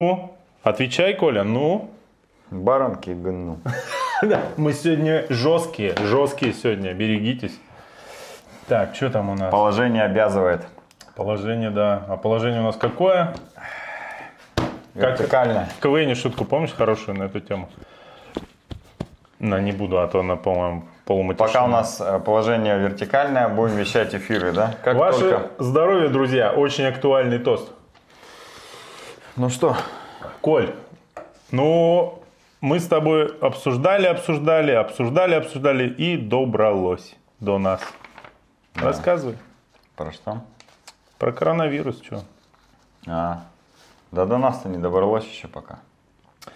Ну, отвечай, Коля, ну. Баранки гну. Мы сегодня жесткие, жесткие сегодня, берегитесь. Так, что там у нас? Положение обязывает. Положение, да. А положение у нас какое? Вертикальное. В КВН шутку помнишь хорошую на эту тему? На, не буду, а то она, по-моему, полуматишная. Пока у нас э, положение вертикальное, будем вещать эфиры, да? Как Ваше только... здоровье, друзья, очень актуальный тост. Ну что, Коль, ну, мы с тобой обсуждали, обсуждали, обсуждали, обсуждали и добралось до нас. Рассказывай про что? про коронавирус, что. А, да до нас-то не добралось еще пока.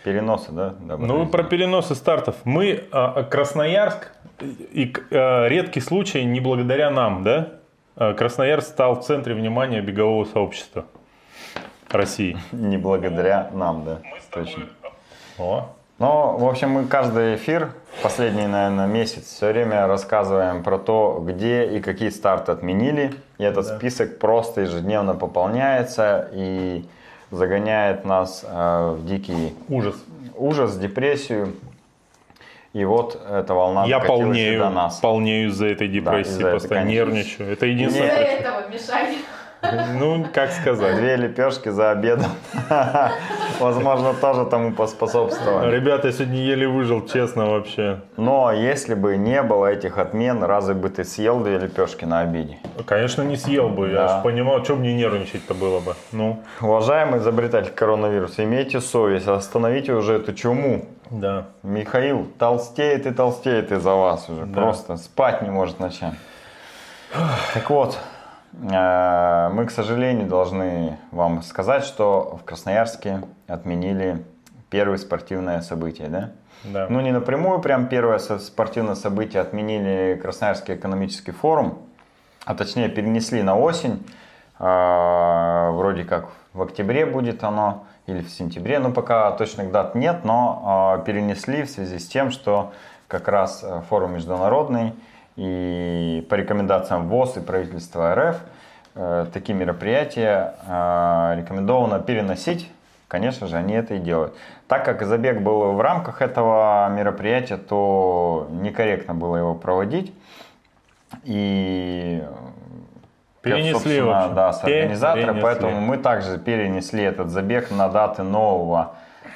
Переносы, да? добрались? Ну, про переносы стартов. Мы, а, Красноярск, и а, редкий случай не благодаря нам, да? А, Красноярск стал в центре внимания бегового сообщества России. Не благодаря нам, да, точно. О, Ну, в общем, мы каждый эфир, последний, наверное, месяц, все время рассказываем про то, где и какие старты отменили. И этот Да. список просто ежедневно пополняется и загоняет нас э, в дикий ужас. ужас, депрессию. И вот эта волна Я полнею, до нас. полнею из-за этой депрессии, из-за этого, постоянно конечно. нервничаю. Это Из-за единственное. этого мешали. Ну, как сказать. Две лепешки за обедом. Возможно, тоже тому поспособствовали. Ребята, я сегодня еле выжил, честно вообще. Но если бы не было этих отмен, разве бы ты съел две лепешки на обеде? Конечно, не съел бы. Я Да. же понимал, что мне нервничать-то было бы. Ну, Уважаемый изобретатель коронавируса, имейте совесть, остановите уже эту чуму. да. Михаил толстеет и толстеет из-за вас уже. Да. Просто спать не может ночами. Так вот, мы, к сожалению, должны вам сказать, что в Красноярске отменили первое спортивное событие, да? Да. Ну, не напрямую, прям первое спортивное событие отменили Красноярский экономический форум, а точнее перенесли на осень. А, Вроде как в октябре будет оно или в сентябре, ну пока точных дат нет, но а, перенесли в связи с тем, что как раз э, форум международный и по рекомендациям ВОЗ и правительства РФ э, такие мероприятия э, рекомендовано переносить. Конечно же, они это и делают. Так как забег был в рамках этого мероприятия, то некорректно было его проводить. И Перенесли, собственно, в общем. да, с организатора, Перенесли. поэтому мы также перенесли этот забег на даты нового,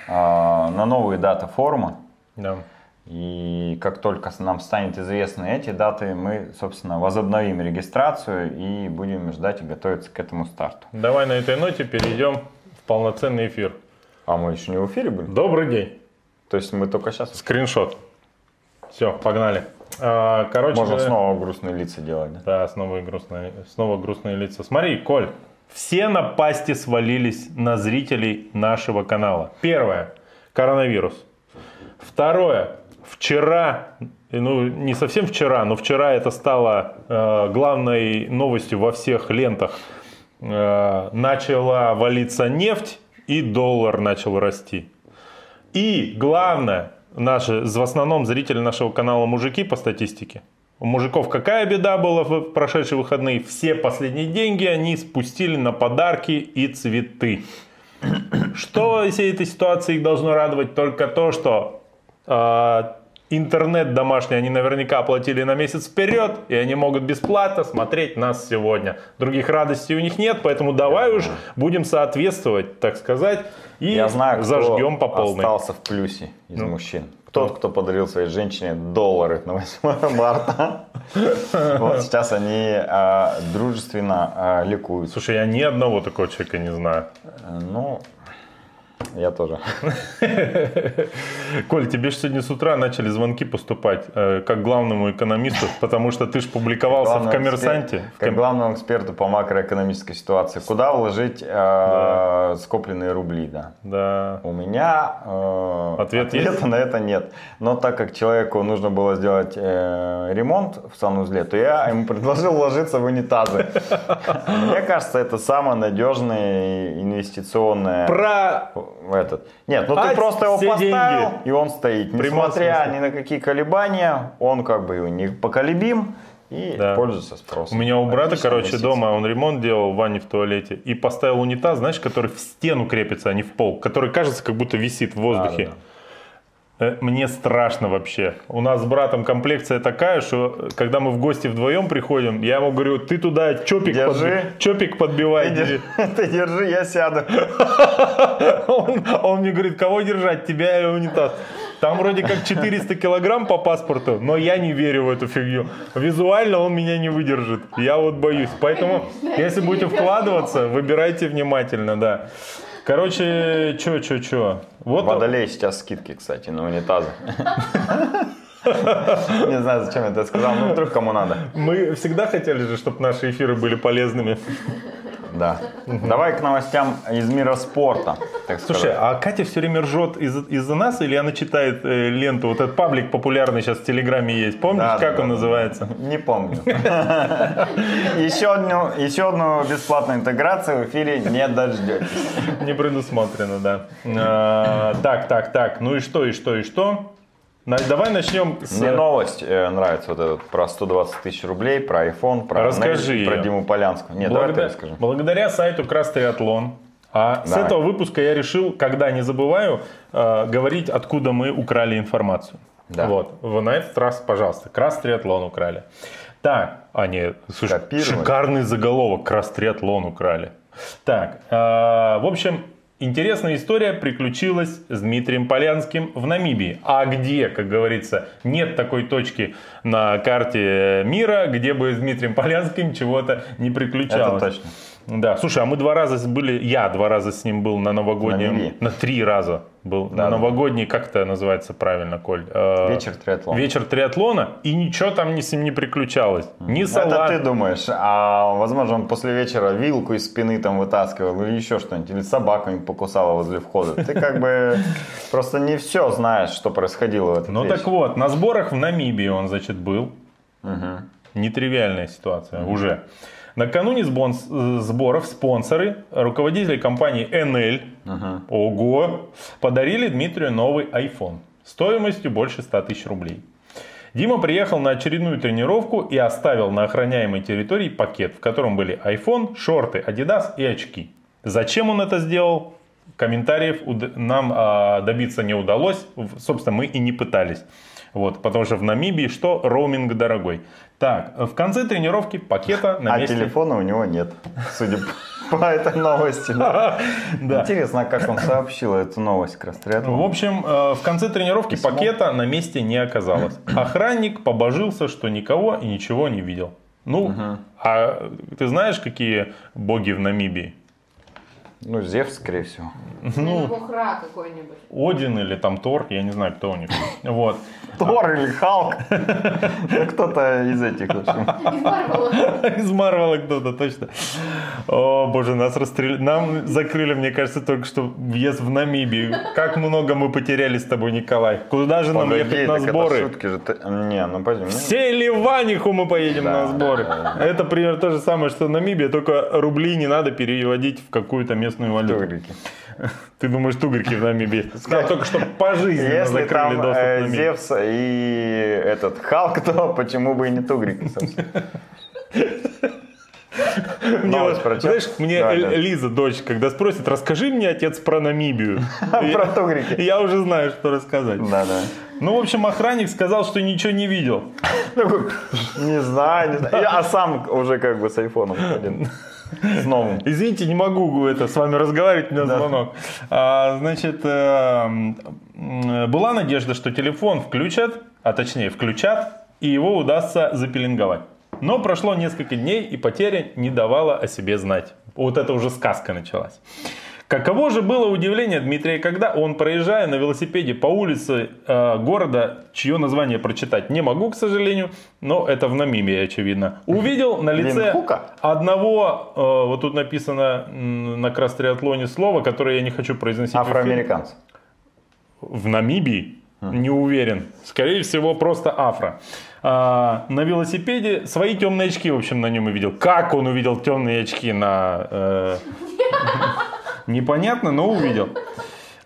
э, на новые даты форума. Да. И как только нам станет известны эти даты, мы, собственно, возобновим регистрацию и будем ждать и готовиться к этому старту. Давай на этой ноте перейдем в полноценный эфир. А мы еще не в эфире были? Добрый день. То есть мы только сейчас Скриншот. Все, погнали. А, Короче, говоря- снова грустные лица делать, да? Да, снова грустные, снова грустные лица. Смотри, Коль, все напасти свалились на зрителей нашего канала. Первое, коронавирус. Второе, вчера, ну не совсем вчера, но вчера это стало э, главной новостью во всех лентах. Э, начала валиться нефть и доллар начал расти. И главное, наши, в основном зрители нашего канала мужики по статистике. У мужиков какая беда была в прошедшие выходные? Все последние деньги они спустили на подарки и цветы. Что из всей этой ситуации их должно радовать? Только то, что интернет домашний они наверняка оплатили на месяц вперед, и они могут бесплатно смотреть нас сегодня. Других радостей у них нет, поэтому давай уж будем соответствовать, так сказать, и Я знаю, зажгем по полной. остался в плюсе из Ну, мужчин. Тот, кто подарил своей женщине доллары на 8 марта. Вот сейчас они а, дружественно а, ликуют. Слушай, я ни одного такого человека не знаю. Ну, я тоже. Коль, тебе же сегодня с утра начали звонки поступать, э, как главному экономисту, потому что ты же публиковался в Главному «Коммерсанте». экспер- В Как ком- главному эксперту по макроэкономической ситуации. Куда вложить э, скопленные рубли, да? Да. У меня э, Ответ ответа есть? на это нет. Но так как человеку нужно было сделать э, ремонт в санузле, то я ему предложил вложиться в унитазы. Мне кажется, это самое надежное инвестиционное Про... этот. Нет, ну А, ты просто его поставил, деньги. и он стоит. Несмотря ни на какие колебания, он как бы не поколебим. и Да. пользуется спросом. У меня у брата, Отличная короче, инвестиция. дома он ремонт делал в ванне в туалете и поставил унитаз, знаешь, который в стену крепится, а не в пол, который кажется, как будто висит в воздухе. Да, да, Мне страшно вообще. У нас с братом комплекция такая, что э, когда мы в гости вдвоем приходим, я ему говорю, ты туда чопик, Держи. подби- чопик подбивай. Ты держи, ты держи, я сяду. Он, он мне говорит, кого держать, тебя или унитаз? Там вроде как 400 килограмм по паспорту, но я не верю в эту фигню. Визуально он меня не выдержит. Я вот боюсь. Поэтому, если будете вкладываться, выбирайте внимательно, да. Короче, чё, чё, чё. Вот Водолей сейчас скидки, кстати, на унитазы. Не знаю, зачем я это сказал, но вдруг кому надо. мы всегда хотели же, чтобы наши эфиры были полезными. Да. Давай к новостям из мира спорта. Так Слушай, сказать. а Катя все время ржет из- из-за нас или она читает э, ленту? Вот этот паблик популярный сейчас в Телеграме есть. Помнишь, Да, как да, он да. называется? Не помню. Еще одну, еще одну бесплатную интеграцию в эфире не дождетесь. Не предусмотрено, да. А, так, так, так. Ну и что, и что, и что? Давай начнем с... Мне новость э, нравится вот этот про 120 тысяч рублей, про iPhone, про, Расскажи Nike, про. Диму Полянскую. Нет, давай ты Благодаря, расскажи. благодаря сайту Крас Триатлон. А с Давай. этого выпуска я решил, когда не забываю, э, говорить, откуда мы украли информацию. Да. Вот. На этот раз, пожалуйста, Крас Триатлон украли. Так, а нет, слушай, Копировали. шикарный заголовок, Крас Триатлон украли. Так, э, в общем, интересная история приключилась с Дмитрием Полянским в Намибии. А где, как говорится, нет такой точки на карте мира, где бы с Дмитрием Полянским чего-то не приключалось. Это точно. Да, слушай, а мы два раза были, я два раза с ним был на новогоднем, Намибии. на три раза был Да, на да. новогодний, как это называется правильно, Коль? Э, Вечер триатлона. Вечер триатлона, и ничего там ни с ним не приключалось. Ни салат. Это ты думаешь, а возможно он после вечера вилку из спины там вытаскивал или еще что-нибудь, или собаку им покусала возле входа. Ты как бы просто не все знаешь, что происходило в этот Ну так вот, на сборах в Намибии он, значит, был. Нетривиальная ситуация уже. Накануне сбон- сборов спонсоры, руководители компании NL, ого, подарили Дмитрию новый iPhone стоимостью больше 100 тысяч рублей. Дима приехал на очередную тренировку и оставил на охраняемой территории пакет, в котором были iPhone, шорты, Adidas и очки. Зачем он это сделал? Комментариев нам а, добиться не удалось. Собственно, мы и не пытались. Вот, потому что в Намибии что? Роуминг дорогой. Так, в конце тренировки пакета на А месте... телефона у него нет, судя по этой новости. да. Да. Интересно, а как он сообщил эту новость как раз? В общем, э, в конце тренировки Письмо. пакета на месте не оказалось. Охранник побожился, что никого и ничего не видел. Ну, а ты знаешь, какие боги в Намибии? Ну, Зевс, скорее всего. Ну, бог Ра какой-нибудь. Один или там Тор, я не знаю, кто у них. Вот. Тор или Халк. Кто-то из этих, в общем. Из Марвела. Из Марвела кто-то, точно. О, боже, нас расстреляли. Нам закрыли, мне кажется, только что въезд в Намибию. Как много мы потеряли с тобой, Николай. Куда же нам ехать на сборы? шутки же. ты- Не, ну пойдем. ну, В Селиваниху мы поедем на сборы. Это примерно то же самое, что Намибия, только рубли не надо переводить в какую-то местную валюту. тугрики. Ты думаешь, тугрики в Намибии? Сказал только что пожизненно Если закрыли там э. Зевс и этот Халк, то почему бы и не тугрики, собственно. Мне вот, знаешь, мне. Лиза, дочь, когда спросит, расскажи мне, отец, про Намибию. Про тугрики. Я уже знаю, что рассказать. Да, да. Ну, в общем, охранник сказал, что ничего не видел. Не знаю, не знаю. А сам уже как бы с айфоном ходит. С новым. Извините, не могу это с вами разговаривать, у меня Да. звонок. А, значит, э, м, была надежда, что телефон включат, а точнее включат, и его удастся запеленговать. Но прошло несколько дней, и потеря не давала о себе знать. Вот это уже сказка началась. Каково же было удивление Дмитрия, когда он, проезжая на велосипеде по улице э, города, чье название прочитать не могу, к сожалению, но это в Намибии, очевидно, увидел на лице одного, э, вот тут написано на кросс-триатлоне слово, которое я не хочу произносить. Афроамериканцы. В Намибии? Не уверен. Скорее всего, просто афро. А, на велосипеде свои темные очки, в общем, на нем увидел. Как он увидел темные очки на... э, Непонятно, но увидел.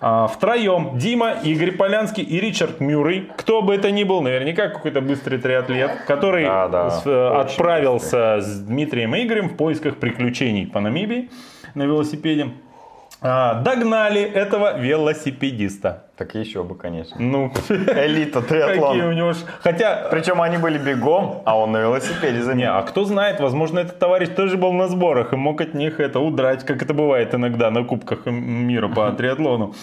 А, втроем Дима, Игорь Полянский и Ричард Мюррей. Кто бы это ни был, наверняка какой-то быстрый триатлет, который Да, да, с- э, отправился с Дмитрием и Игорем в поисках приключений по Намибии на велосипеде. А, догнали этого велосипедиста. Так еще бы, конечно. Ну, Элита какие у него... ж- Хотя, Причем они были бегом, а он на велосипеде за не, ним. а кто знает, возможно, этот товарищ тоже был на сборах и мог от них это удрать, как это бывает иногда на Кубках мира по триатлону.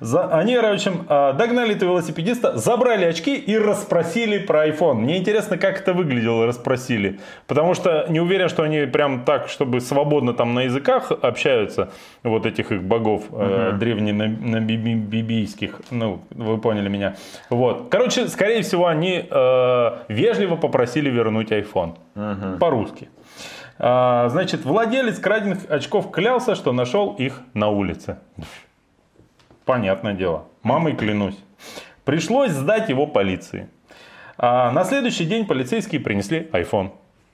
За- Они, короче, а, догнали этого велосипедиста, забрали очки и расспросили про iPhone. Мне интересно, как это выглядело, расспросили. Потому что не уверен, что они прям так, чтобы свободно там на языках общаются, вот этих их богов э, древненамибийских. Ну, вы поняли меня. Вот. Короче, скорее всего, они э, вежливо попросили вернуть iPhone. По-русски. А, значит, владелец краденных очков клялся, что нашел их на улице. Понятное дело. Мамой клянусь. Пришлось сдать его полиции. А на следующий день полицейские принесли iPhone.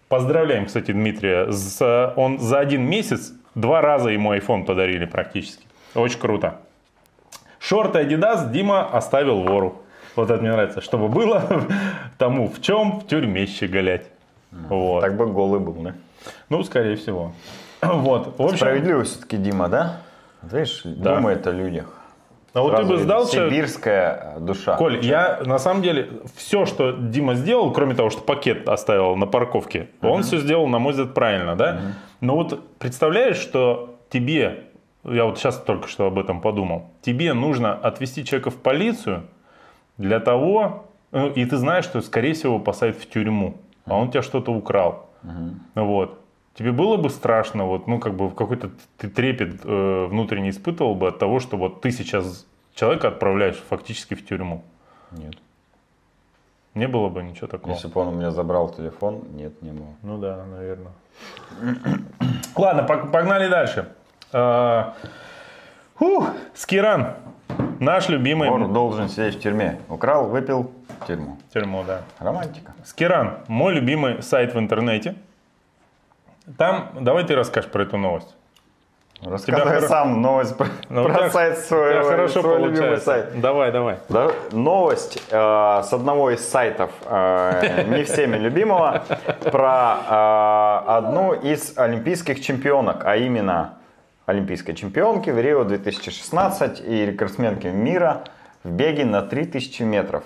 Поздравляем, кстати, Дмитрия. За- он за один месяц два раза ему iPhone подарили практически. Очень круто. Шорты Adidas Дима оставил вору. Вот это мне нравится. Чтобы было тому, в чем в тюрьме щеголять. Вот. Так бы голый был, да? Ну, скорее всего. Вот. В общем, Справедливо все-таки Дима, да? Видишь, думает о людях. А вот ты бы сдался, Сибирская душа. Коль, я на самом деле все, что Дима сделал, кроме того, что пакет оставил на парковке, он все сделал, на мой взгляд, правильно, да? Но вот представляешь, что тебе, я вот сейчас только что об этом подумал, тебе нужно отвезти человека в полицию для того, ну, и ты знаешь, что, скорее всего, его посадят в тюрьму, а он тебя что-то украл. Вот. Тебе было бы страшно, вот, ну, как бы какой-то ты трепет э, внутренне испытывал бы от того, что вот ты сейчас человека отправляешь фактически в тюрьму. Нет. Не было бы ничего такого. Если бы он у меня забрал телефон, нет, не было. Ну да, наверное. Ладно, пог- погнали дальше. А, фух, Скиран. Наш любимый Вор должен сидеть в тюрьме. Украл, выпил, в тюрьму. тюрьму, да. Романтика. Скиран, мой любимый сайт в интернете. Там, давай ты расскажешь про эту новость. Рассказывай хоро- сам новость про, Ну, про тебя- сайт тебя своего, хорошо свой любимый сайт. Давай, давай. Да, новость э, с одного из сайтов, э, не всеми любимого, про э, одну из олимпийских чемпионок, а именно олимпийской чемпионки в Рио 2016 и рекордсменки мира в беге на 3000 метров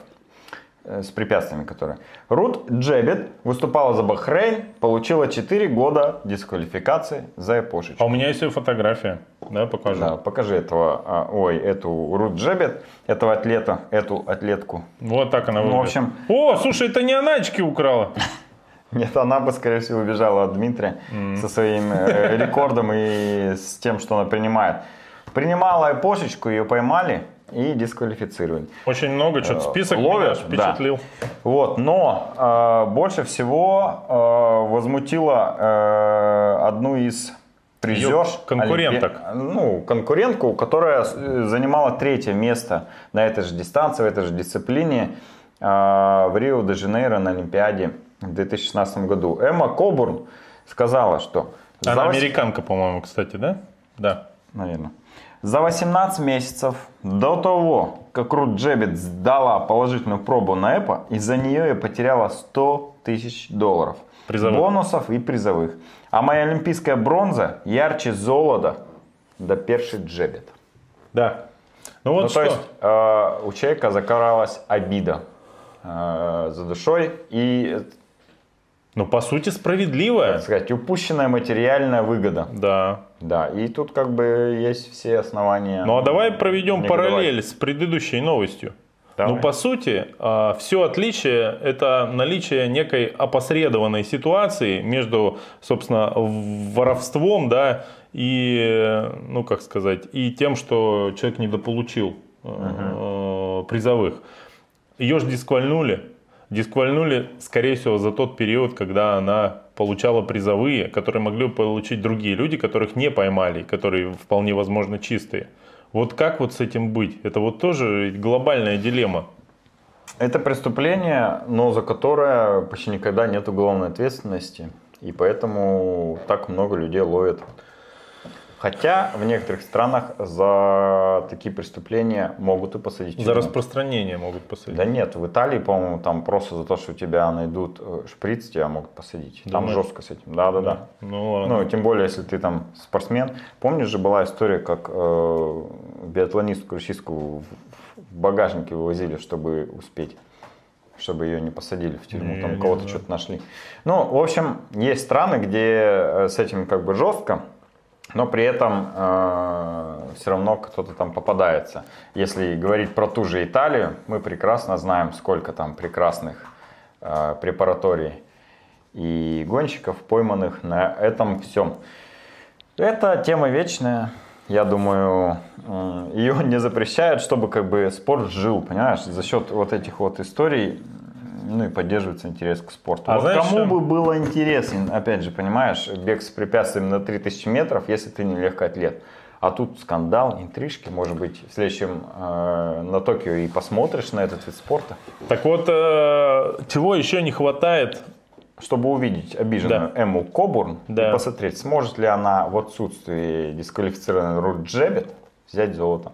с препятствиями, которые. Рут Джебет выступала за Бахрейн, получила 4 года дисквалификации за эпошечку. А у меня есть ее фотография. Да, покажу. Да, покажи этого, а, ой, эту Рут Джебет, этого атлета, эту атлетку. Вот так она Ну, в выглядит. общем- О, слушай, это не она очки украла. Нет, она бы, скорее всего, убежала от Дмитрия со своим э, рекордом и с тем, что она принимает. Принимала эпошечку, ее поймали и дисквалифицировали. Очень много, что-то список Э, ловят, меня впечатлил. Вот, но э, больше всего э, возмутила э, одну из призерш. Конкуренток. Олимпи- Ну, конкурентку, которая э, занимала третье место на этой же дистанции, в этой же дисциплине э, в Рио-де-Жанейро на Олимпиаде в 2016 году. Эмма Кобурн сказала, что... за Она вось- американка, по-моему, кстати, да? Да. наверное. За 18 месяцев до того, как Рут Джебет сдала положительную пробу на ЭПО, из-за нее я потеряла 100 тысяч долларов. Призовых. Бонусов и призовых. А моя олимпийская бронза ярче золота до перши Джебет. Да. Ну вот ну, что. то есть э, у человека закралась обида э, за душой и, Ну, по сути, справедливая. так сказать, упущенная материальная выгода. Да. Да, и тут как бы есть все основания. Ну а давай проведем параллель с предыдущей новостью. Давай. Ну, по сути, все отличие – это наличие некой опосредованной ситуации между, собственно, воровством, да, и, ну, как сказать, и тем, что человек недополучил э, призовых. Ее же дисквальнули. Дисквальнули, скорее всего, за тот период, когда она получала призовые, которые могли получить другие люди, которых не поймали, которые вполне возможно чистые. Вот как вот с этим быть? Это вот тоже глобальная дилемма. Это преступление, но за которое почти никогда нет уголовной ответственности. И поэтому так много людей ловят. Хотя в некоторых странах за такие преступления могут и посадить. За распространение могут посадить. Да нет, в Италии, по-моему, там просто за то, что у тебя найдут э, шприц, тебя могут посадить. Там Думаешь? жестко с этим. Да, да, да. Ну ладно. Ну, тем более, если ты там спортсмен. Помнишь же была история, как э, биатлонистку российскую в багажнике вывозили, чтобы успеть, чтобы ее не посадили в тюрьму, Не, там кого-то что-то нашли. Ну, в общем, есть страны, где э, с этим как бы жестко, но при этом все равно кто-то там попадается. Если говорить про ту же Италию, мы прекрасно знаем, сколько там прекрасных э, препараторий и гонщиков, пойманных на этом всем. Это тема вечная. Я думаю, ее не запрещают, чтобы как бы спорт жил, понимаешь? За счет вот этих вот историй, ну и поддерживается интерес к спорту. А вот знаешь, кому чем? бы было интересен, опять же, понимаешь, бег с препятствием на 3000 метров, если ты не легкоатлет. А тут скандал, интрижки, может быть, в следующем э, на Токио и посмотришь на этот вид спорта, Так вот, э, чего еще не хватает? чтобы увидеть обиженную Эмму Кобурн Да. и посмотреть, сможет ли она в отсутствии дисквалифицированной Рут Джебет взять золото.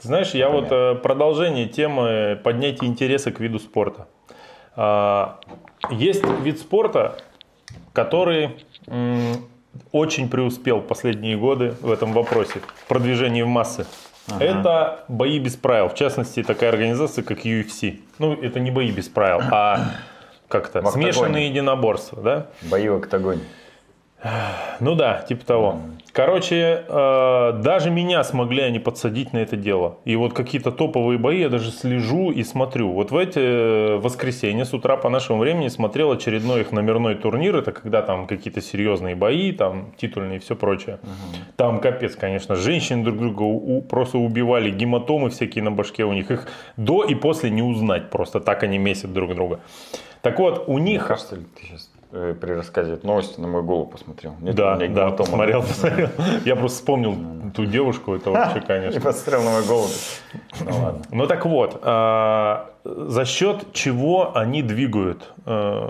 Знаешь, я вот э, продолжение темы поднятия интереса к виду спорта. А, Есть вид спорта, который очень преуспел последние годы в этом вопросе, продвижении в массы. Это бои без правил. В частности, такая организация, как UFC. Ну, это не бои без правил, а как-то смешанные единоборства, да? Бои в октагоне. Ну да, типа того. Короче, э, даже меня смогли они подсадить на это дело. И вот какие-то топовые бои я даже слежу и смотрю. Вот в эти э, воскресенье с утра по нашему времени смотрел очередной их номерной турнир. Это когда там какие-то серьезные бои, там титульные и все прочее. Там капец, конечно. Женщины друг друга у- просто убивали, гематомы всякие на башке у них. Их до и после не узнать просто. Так они месят друг друга. Так вот, у Мне них... кажется, ли ты сейчас при рассказе новости на мою голову посмотрел? Нет, Да, меня да, посмотрел, посмотрел. Я просто вспомнил ту девушку, это вообще, И конечно. посмотрел на мою голову. Ну ладно. Ну так вот, а, за счет чего они двигают э,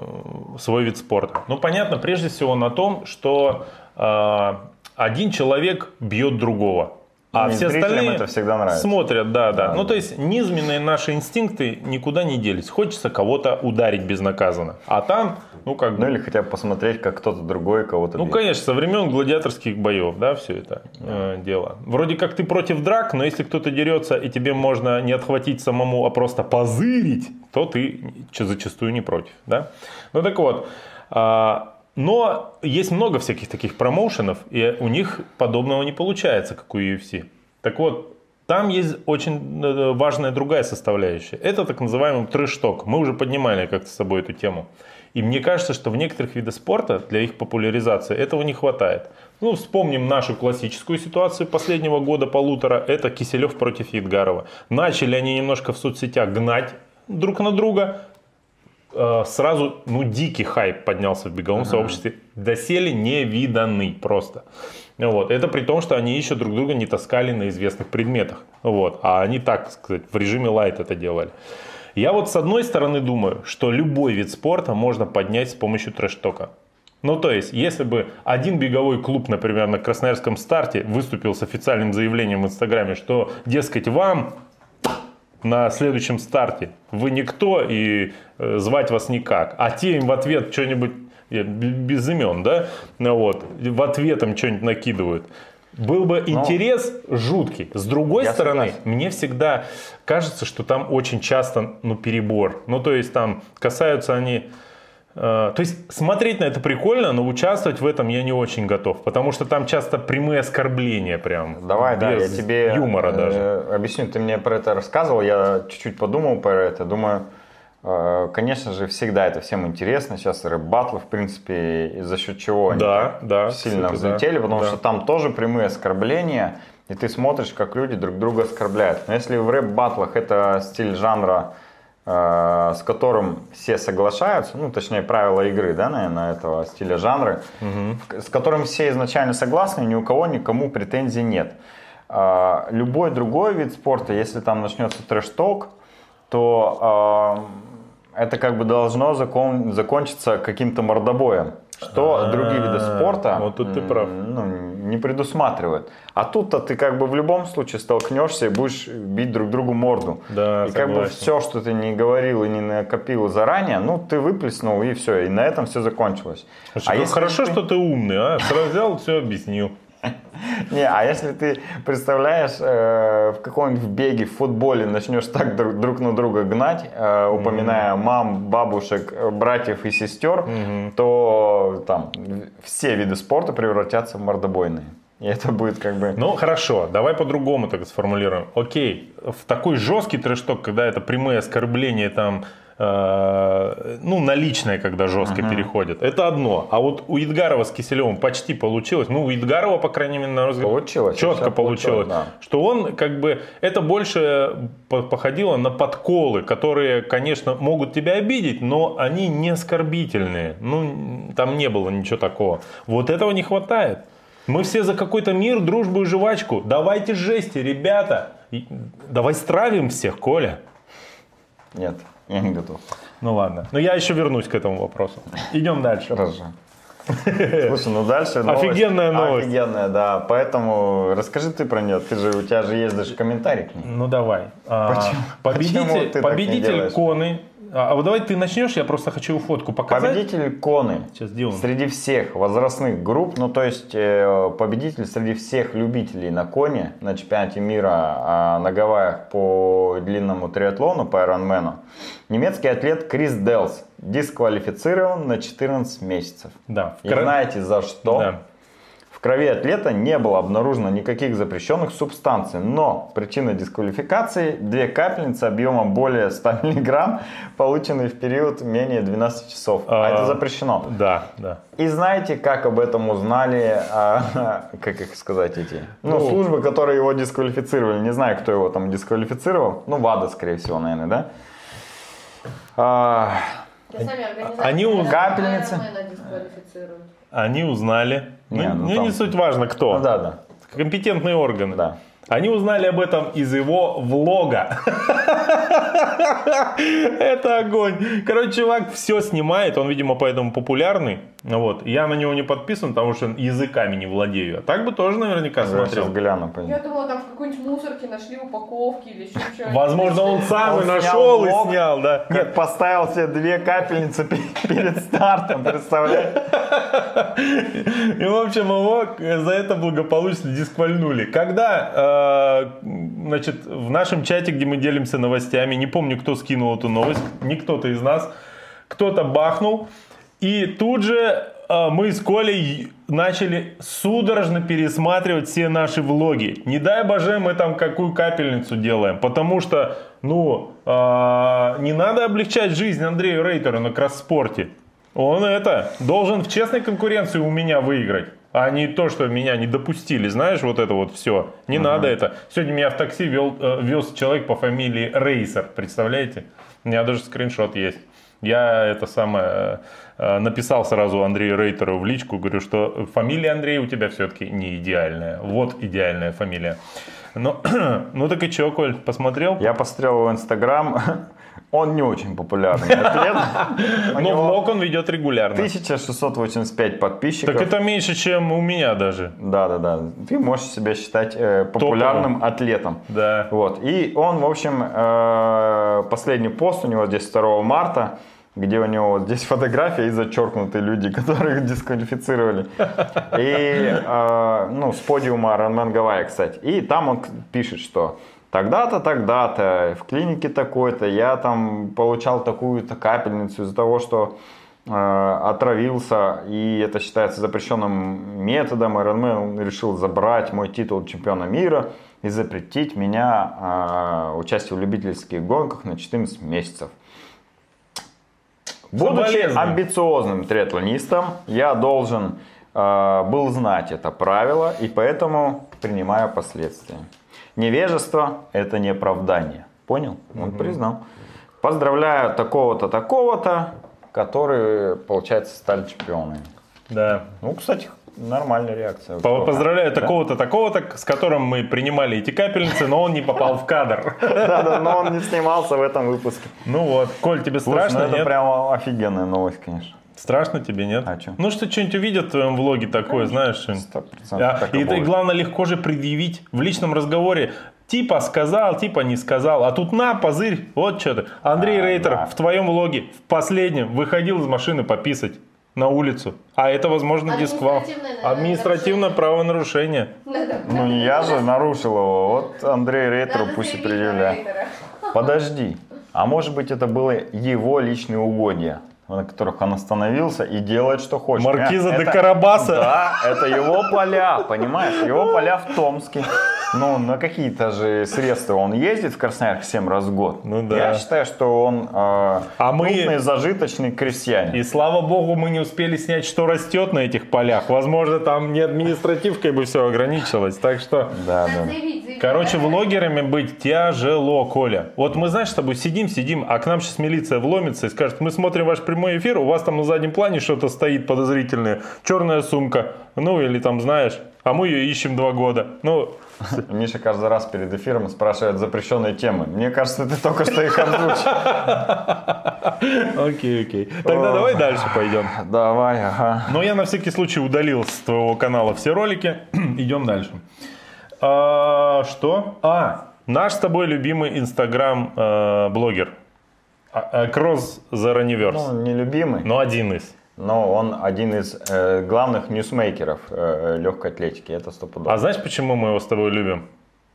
свой вид спорта? Ну понятно, прежде всего на том, что а, один человек бьет другого. А Ну, и все остальные это всегда нравится. смотрят, да, да. Да, Ну, да. то есть, низменные наши инстинкты никуда не делись. Хочется кого-то ударить безнаказанно. А там, ну, как бы... Ну или хотя бы посмотреть, как кто-то другой кого-то Ну, бьет. конечно, со времен гладиаторских боев, да, все это э, дело. Вроде как ты против драк, но если кто-то дерется, и тебе можно не отхватить самому, а просто позырить, то ты зачастую не против, да. Ну, так вот, а, но есть много всяких таких промоушенов, и у них подобного не получается, как у UFC. Так вот, там есть очень э, важная другая составляющая. Это так называемый трэш-ток. Мы уже поднимали как-то с собой эту тему. И мне кажется, что в некоторых видах спорта для их популяризации этого не хватает. Ну, вспомним нашу классическую ситуацию последнего года полутора. Это Киселев против Едгарова. Начали они немножко в соцсетях гнать друг на друга. Э, Сразу, ну, дикий хайп поднялся в беговом сообществе. Доселе невиданный просто. Вот. Это при том, что они еще друг друга не таскали на известных предметах. Вот. А они так сказать, в режиме лайт это делали. Я вот с одной стороны думаю, что любой вид спорта можно поднять с помощью трэш-тока. Ну, то есть, если бы один беговой клуб, например, на Красноярском старте выступил с официальным заявлением в Инстаграме, что, дескать, вам на следующем старте вы никто и э, звать вас никак, а те им в ответ что-нибудь без имен, да, ну вот, в ответ им что-нибудь накидывают. Был бы интерес жуткий. С другой Я стороны, согласен. мне всегда кажется, что там очень часто ну, перебор. Ну, то есть там касаются они... э, то есть смотреть на это прикольно, но участвовать в этом я не очень готов. Потому что там часто прямые оскорбления прям. Давай, да, я тебе юмора э, даже. объясню. Ты мне про это рассказывал, я чуть-чуть подумал про это. Думаю, э, конечно же, всегда это всем интересно. Сейчас рэп-батлы, в принципе, за счет чего они Да, да, сильно кстати, да, взлетели, потому да. что там тоже прямые оскорбления, и ты смотришь, как люди друг друга оскорбляют. Но если в рэп-батлах это стиль жанра, с которым все соглашаются, ну, точнее, правила игры, да, наверное, этого стиля жанра, в- с которым все изначально согласны, ни у кого никому претензий нет. А, Любой другой вид спорта, если там начнется трэш-ток, то а, это как бы должно закон- закончиться каким-то мордобоем. Что другие виды А, спорта вот тут ты прав. ну, не предусматривают. А тут-то ты как бы в любом случае столкнешься и будешь бить друг другу морду. Да, и как бы согласен. все, что ты не говорил и не накопил заранее, ну ты выплеснул и все, и на этом все закончилось. Слушай, а ну если хорошо, ты- что ты умный, а? Сразу взял, все объяснил. Не, а если ты представляешь, э, в каком-нибудь беге, в футболе начнешь так друг, друг на друга гнать, э, упоминая мам, бабушек, братьев и сестер, то там все виды спорта превратятся в мордобойные. И это будет как бы... Ну, хорошо, давай по-другому так сформулируем. Окей, в такой жесткий трэшток, когда это прямые оскорбления, там, э, ну, наличное, когда жестко переходит, это одно. А вот у Едгарова с Киселевым почти получилось. Ну, у Едгарова, по крайней мере, на взгляд, Получилось, четко получилось, да. Что он, как бы, это больше по- походило на подколы, которые, конечно, могут тебя обидеть, но они не оскорбительные. Ну, там не было ничего такого. Вот этого не хватает. Мы все за какой-то мир, дружбу и жвачку. Давайте жести, ребята. Давай стравим всех, Коля. Нет, я не готов. Ну ладно. Но я еще вернусь к этому вопросу. Идем дальше. Хорошо. Слушай, ну дальше новость. Офигенная новость. Офигенная, да. Поэтому расскажи ты про нее. Ты же, у тебя же есть даже комментарий к ней. Ну давай. А, Почему- победитель почему ты так не победитель делаешь? Коны. А, а вот давай ты начнешь, я просто хочу фотку показать. Победитель Коны Сейчас сделаем. среди всех возрастных групп, ну то есть э, победитель среди всех любителей на коне на чемпионате мира а, на Гавайях по длинному триатлону, по Ironman, немецкий атлет Крис Делс дисквалифицирован на 14 месяцев. Да. И кра- знаете за что? Да. В крови атлета не было обнаружено никаких запрещенных субстанций, но причина дисквалификации – две капельницы объемом более 100 мг, полученные в период менее 12 часов. А, А, это запрещено. Да, да. И знаете, как об этом узнали, а, как их сказать эти, ну, Ну. службы, которые его дисквалифицировали. Не знаю, кто его там дисквалифицировал. Ну, ВАДА, скорее всего, наверное, да? А, Они у- Капельницы. Они узнали. Не, ну ну, там- не суть важно, кто. ну да, да, Компетентные органы. да. Они узнали об этом из его влога. Это огонь. Короче, чувак все снимает, он, видимо, поэтому популярный. Вот. Я на него не подписан, потому что языками не владею. А так бы тоже наверняка Я сейчас смотрел. гляну. Я думала, там в какой-нибудь мусорке нашли упаковки или еще что-нибудь. Возможно, он сам Он и снял нашел и влог. снял, да. Как поставил себе две капельницы пе- перед стартом, представляешь? И, в общем, его за это благополучно дисквальнули. Когда, э, значит, в нашем чате, где мы делимся новостями, не помню, кто скинул эту новость, не кто-то из нас, кто-то бахнул, и тут же э, мы с Колей начали судорожно пересматривать все наши влоги. Не дай боже, мы там какую капельницу делаем, потому что, ну, э, не надо облегчать жизнь Андрею Рейтеру на кросс-спорте. Он это должен в честной конкуренции у меня выиграть. А не то, что меня не допустили, знаешь, вот это вот все. Не надо это. Сегодня меня в такси вел, э, вез человек по фамилии Рейсер, представляете? У меня даже скриншот есть. Я это самое написал сразу Андрею Рейтеру в личку, говорю, что фамилия Андрей у тебя все-таки не идеальная. Вот идеальная фамилия. Ну, ну так и что, Коль, посмотрел? Я посмотрел его инстаграм. Он не очень популярный атлет. Но него влог он ведет регулярно. 1685 подписчиков. Так это меньше, чем у меня даже. Да, да, да. Ты можешь себя считать э, популярным атлетом. Да. Вот. И он, в общем, э, последний пост у него здесь 2 марта, где у него здесь фотография и зачеркнуты люди, которых дисквалифицировали. И, э, ну, с подиума Ironman Гавайи, кстати. И там он пишет, что тогда-то, тогда-то, в клинике такой-то, я там получал такую-то капельницу из-за того, что э, отравился, и это считается запрещенным методом. Ironman решил забрать мой титул чемпиона мира и запретить меня э, участие в любительских гонках на 14 месяцев. Будучи амбициозным триатлонистом, я должен э, был знать это правило, и поэтому принимаю последствия. Невежество – это не оправдание. Понял? Он признал. Поздравляю такого-то, такого-то, которые, получается, стали чемпионами. Да. Ну, кстати, нормальная реакция. По- Поздравляю такого-то, такого-то, с которым мы принимали эти капельницы, но он не попал в кадр. Да, да, но он не снимался в этом выпуске. Ну вот, Коль, тебе ну страшно, это прямо офигенная новость, конечно. Страшно тебе, нет? А чё? Ну, что что-нибудь увидят в твоем влоге такое, знаешь, что-нибудь. Сто процентов А, так и, и главное, легко же предъявить в личном разговоре. Типа сказал, типа не сказал. А тут на, позырь, вот что-то. Андрей А, Рейтер да. в твоем влоге, в последнем, выходил из машины пописать на улицу. А это, возможно, дисквал. Административное, правонарушение. Ну не я же нарушил его, вот Андрей Рейтеру надо пусть и предъявляет. Подожди, а может быть это было его личные угодья, на которых он остановился и делает, что хочет. Маркиза де Это- Карабаса. Да, это его поля, понимаешь, его поля в Томске. Ну, на какие-то же средства он ездит в Красноярск 7 раз в год. Ну да. Я считаю, что он э, А мы- крупный зажиточный крестьянин. И слава богу, мы не успели снять, что растет на этих полях. Возможно, там не административкой бы все ограничилось. Так что, Да, да. Короче, влогерами быть тяжело, Коля. Вот мы, знаешь, с тобой сидим, сидим, а к нам сейчас милиция вломится и скажет, мы смотрим ваш прямой эфир, у вас там на заднем плане что-то стоит подозрительное, черная сумка, ну или там, знаешь, а мы ее ищем два года. Ну, Миша каждый раз перед эфиром спрашивает запрещенные темы. Мне кажется, ты только что их озвучил. окей, окей. Тогда давай дальше пойдем. Давай, ага. Но я на всякий случай удалил с твоего канала все ролики. Идем дальше. А, что? А, наш с тобой любимый инстаграм-блогер. Cross the Universe. Ну, нелюбимый, Но один из. но он один из э, главных ньюсмейкеров э, легкой атлетики. Это стопудово. А знаешь, почему мы его с тобой любим?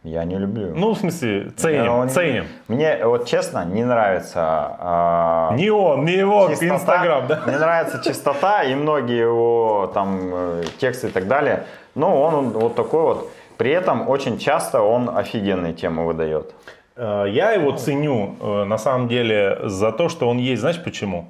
Я не люблю. Ну, в смысле, ценим, его не- ценим. Мне вот честно не нравится а, Не он, не его чистота. инстаграм, да? Мне нравится чистота и многие его там э, тексты и так далее. Но он вот такой вот. При этом очень часто он офигенные темы выдает. Э, Я его ценю, э, на самом деле, за то, что он есть. Знаешь почему?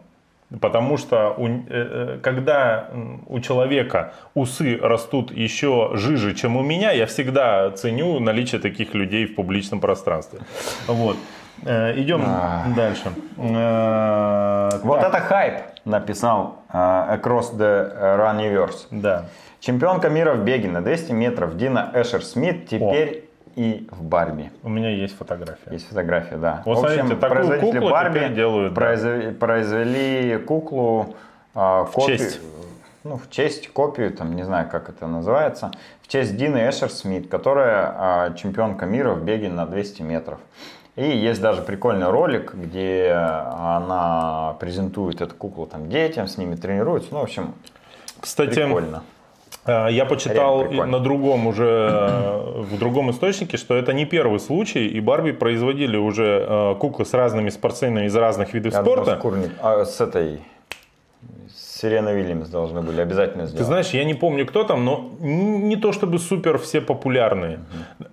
Потому что у- э, когда у человека усы растут еще жиже, чем у меня, я всегда ценю наличие таких людей в публичном пространстве. Вот. Э, Идем А. дальше. Э, Вот так, это хайп, написал э, Across the Runniverse. Да. Чемпионка мира в беге на 200 метров Дина Эшер Смит теперь и в Барби. У меня есть фотография. Есть фотография, да. Вот в общем, смотрите, производители куклу Барби делают, да. произвели, куклу а, копию- честь. ну, в честь копию, там не знаю, как это называется, в честь Дины Эшер Смит, которая а, чемпионка мира в беге на 200 метров. И есть даже прикольный ролик, где она презентует эту куклу там детям, с ними тренируется. Ну, в общем, Кстати, прикольно. Э, Я почитал на другом уже э, в другом источнике, что это не первый случай, и Барби производили уже э, куклы с разными спортсменами из разных видов Я думал, спорта. с, Курни- а, с этой с Сиреной Вильямс должны были обязательно сделать. Ты знаешь, я не помню, кто там, но не то чтобы супер все популярные.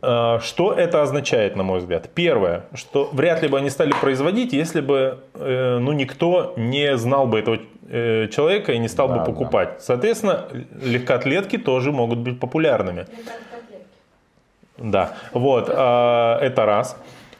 Э, Что это означает, на мой взгляд? Первое, что вряд ли бы они стали производить, если бы э, ну, никто не знал бы этого э, человека и не стал Да, бы да. покупать. Соответственно, легкоатлетки тоже могут быть популярными. Да, вот, а, это раз.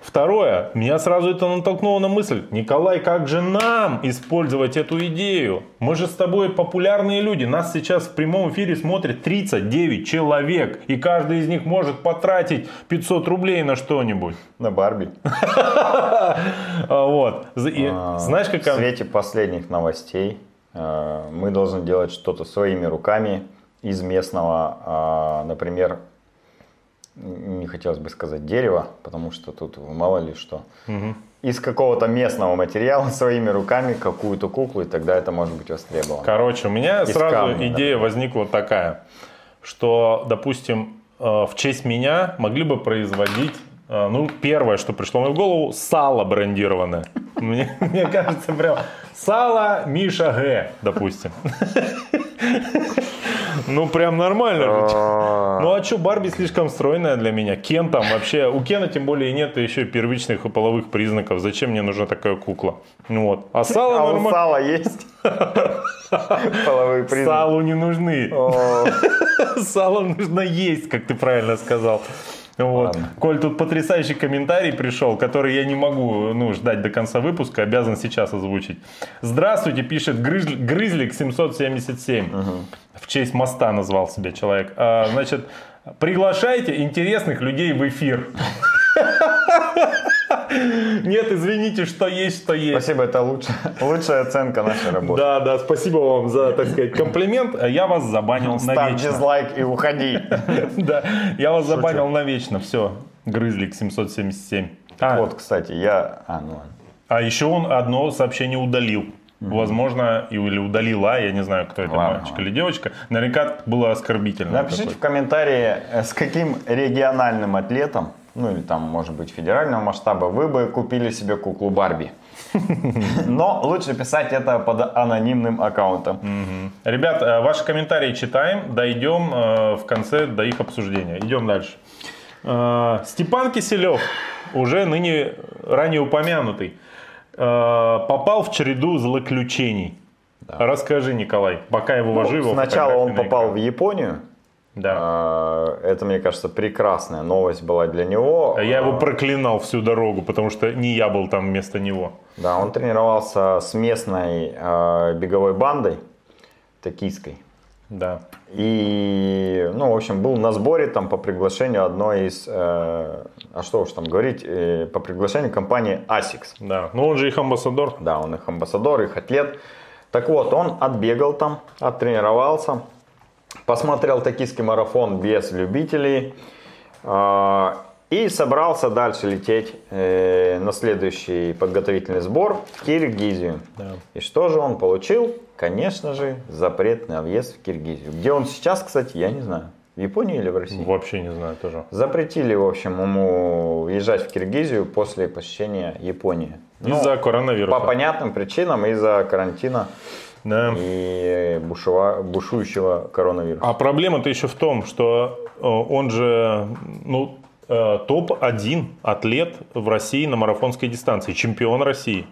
Второе, меня сразу это натолкнуло на мысль, Николай, как же нам использовать эту идею? Мы же с тобой популярные люди, нас сейчас в прямом эфире смотрит 39 человек, и каждый из них может потратить 500 рублей на что-нибудь. На Барби. Вот, А, знаешь, В какая... свете последних новостей э, мы должны делать что-то своими руками из местного, а, например, не хотелось бы сказать дерева, потому что тут мало ли что. Из какого-то местного материала своими руками какую-то куклу, и тогда это может быть востребовано. Короче, у меня Из сразу камня, идея например. возникла такая, что, допустим, э, в честь меня могли бы производить, э, ну, первое, что пришло мне в голову, сало брендированное. Мне, мне кажется, прям сало Миша Г, допустим. Ну, прям нормально. А, Ну а что, Барби слишком стройная для меня. Кен там вообще, у Кена тем более нет еще первичных и половых признаков. Зачем мне нужна такая кукла? Ну вот. А сало А у сала есть половые признаки? Салу не нужны. Сало нужно есть, как ты правильно сказал. Вот. Ладно. Коль, тут потрясающий комментарий пришел, который я не могу ну, ждать до конца выпуска, обязан сейчас озвучить. Здравствуйте, пишет Грызл- Грызлик 777. В честь моста назвал себя человек. А, значит, приглашайте интересных людей в эфир. Нет, извините, что есть, что есть. Спасибо, это лучшая, лучшая оценка нашей работы. Да, да, спасибо вам за, так сказать, комплимент. Я вас забанил Ставь навечно. дизлайк и уходи. Да, я вас забанил навечно. Все, Грызлик 777. А, Вот, кстати, я... А, ну а еще он одно сообщение удалил. Возможно, или удалила, я не знаю, кто это, Ладно, мальчик или девочка. Наверняка было оскорбительно. Напишите в комментарии, э, с каким региональным атлетом, ну или там, может быть, федерального масштаба, вы бы купили себе куклу Барби. Но лучше писать это под анонимным аккаунтом. Ребят, э, ваши комментарии читаем, дойдем э, в конце до их обсуждения. Идем дальше. Э, Степан Киселев, уже ныне ранее упомянутый, э, попал в череду злоключений. Расскажи, Николай, пока его Ну, Сначала он попал в Японию. Да. А, Это, мне кажется, прекрасная новость была для него. А Я его А, проклинал всю дорогу, потому что не я был там вместо него. Да, он тренировался с местной э, беговой бандой токийской. Да. И, ну, в общем, был на сборе там по приглашению одной из, э, а что уж там говорить, э, по приглашению компании ASICS. Да. Ну он же их амбассадор. Да, он их амбассадор, их атлет. Так вот, он отбегал там, оттренировался, посмотрел токийский марафон без любителей э, и собрался дальше лететь э, на следующий подготовительный сбор в Киргизию. Да. И что же он получил? Конечно же, запрет на въезд в Киргизию. Где он сейчас, кстати, я не знаю. В Японии или в России? Вообще не знаю тоже. Запретили, в общем, ему въезжать в Киргизию после посещения Японии. Ну, Из-за коронавируса. по понятным причинам, из-за карантина Да. и бушева- бушующего коронавируса. А проблема-то еще в том, что э, он же ну, э, топ-1 атлет в России на марафонской дистанции, чемпион России.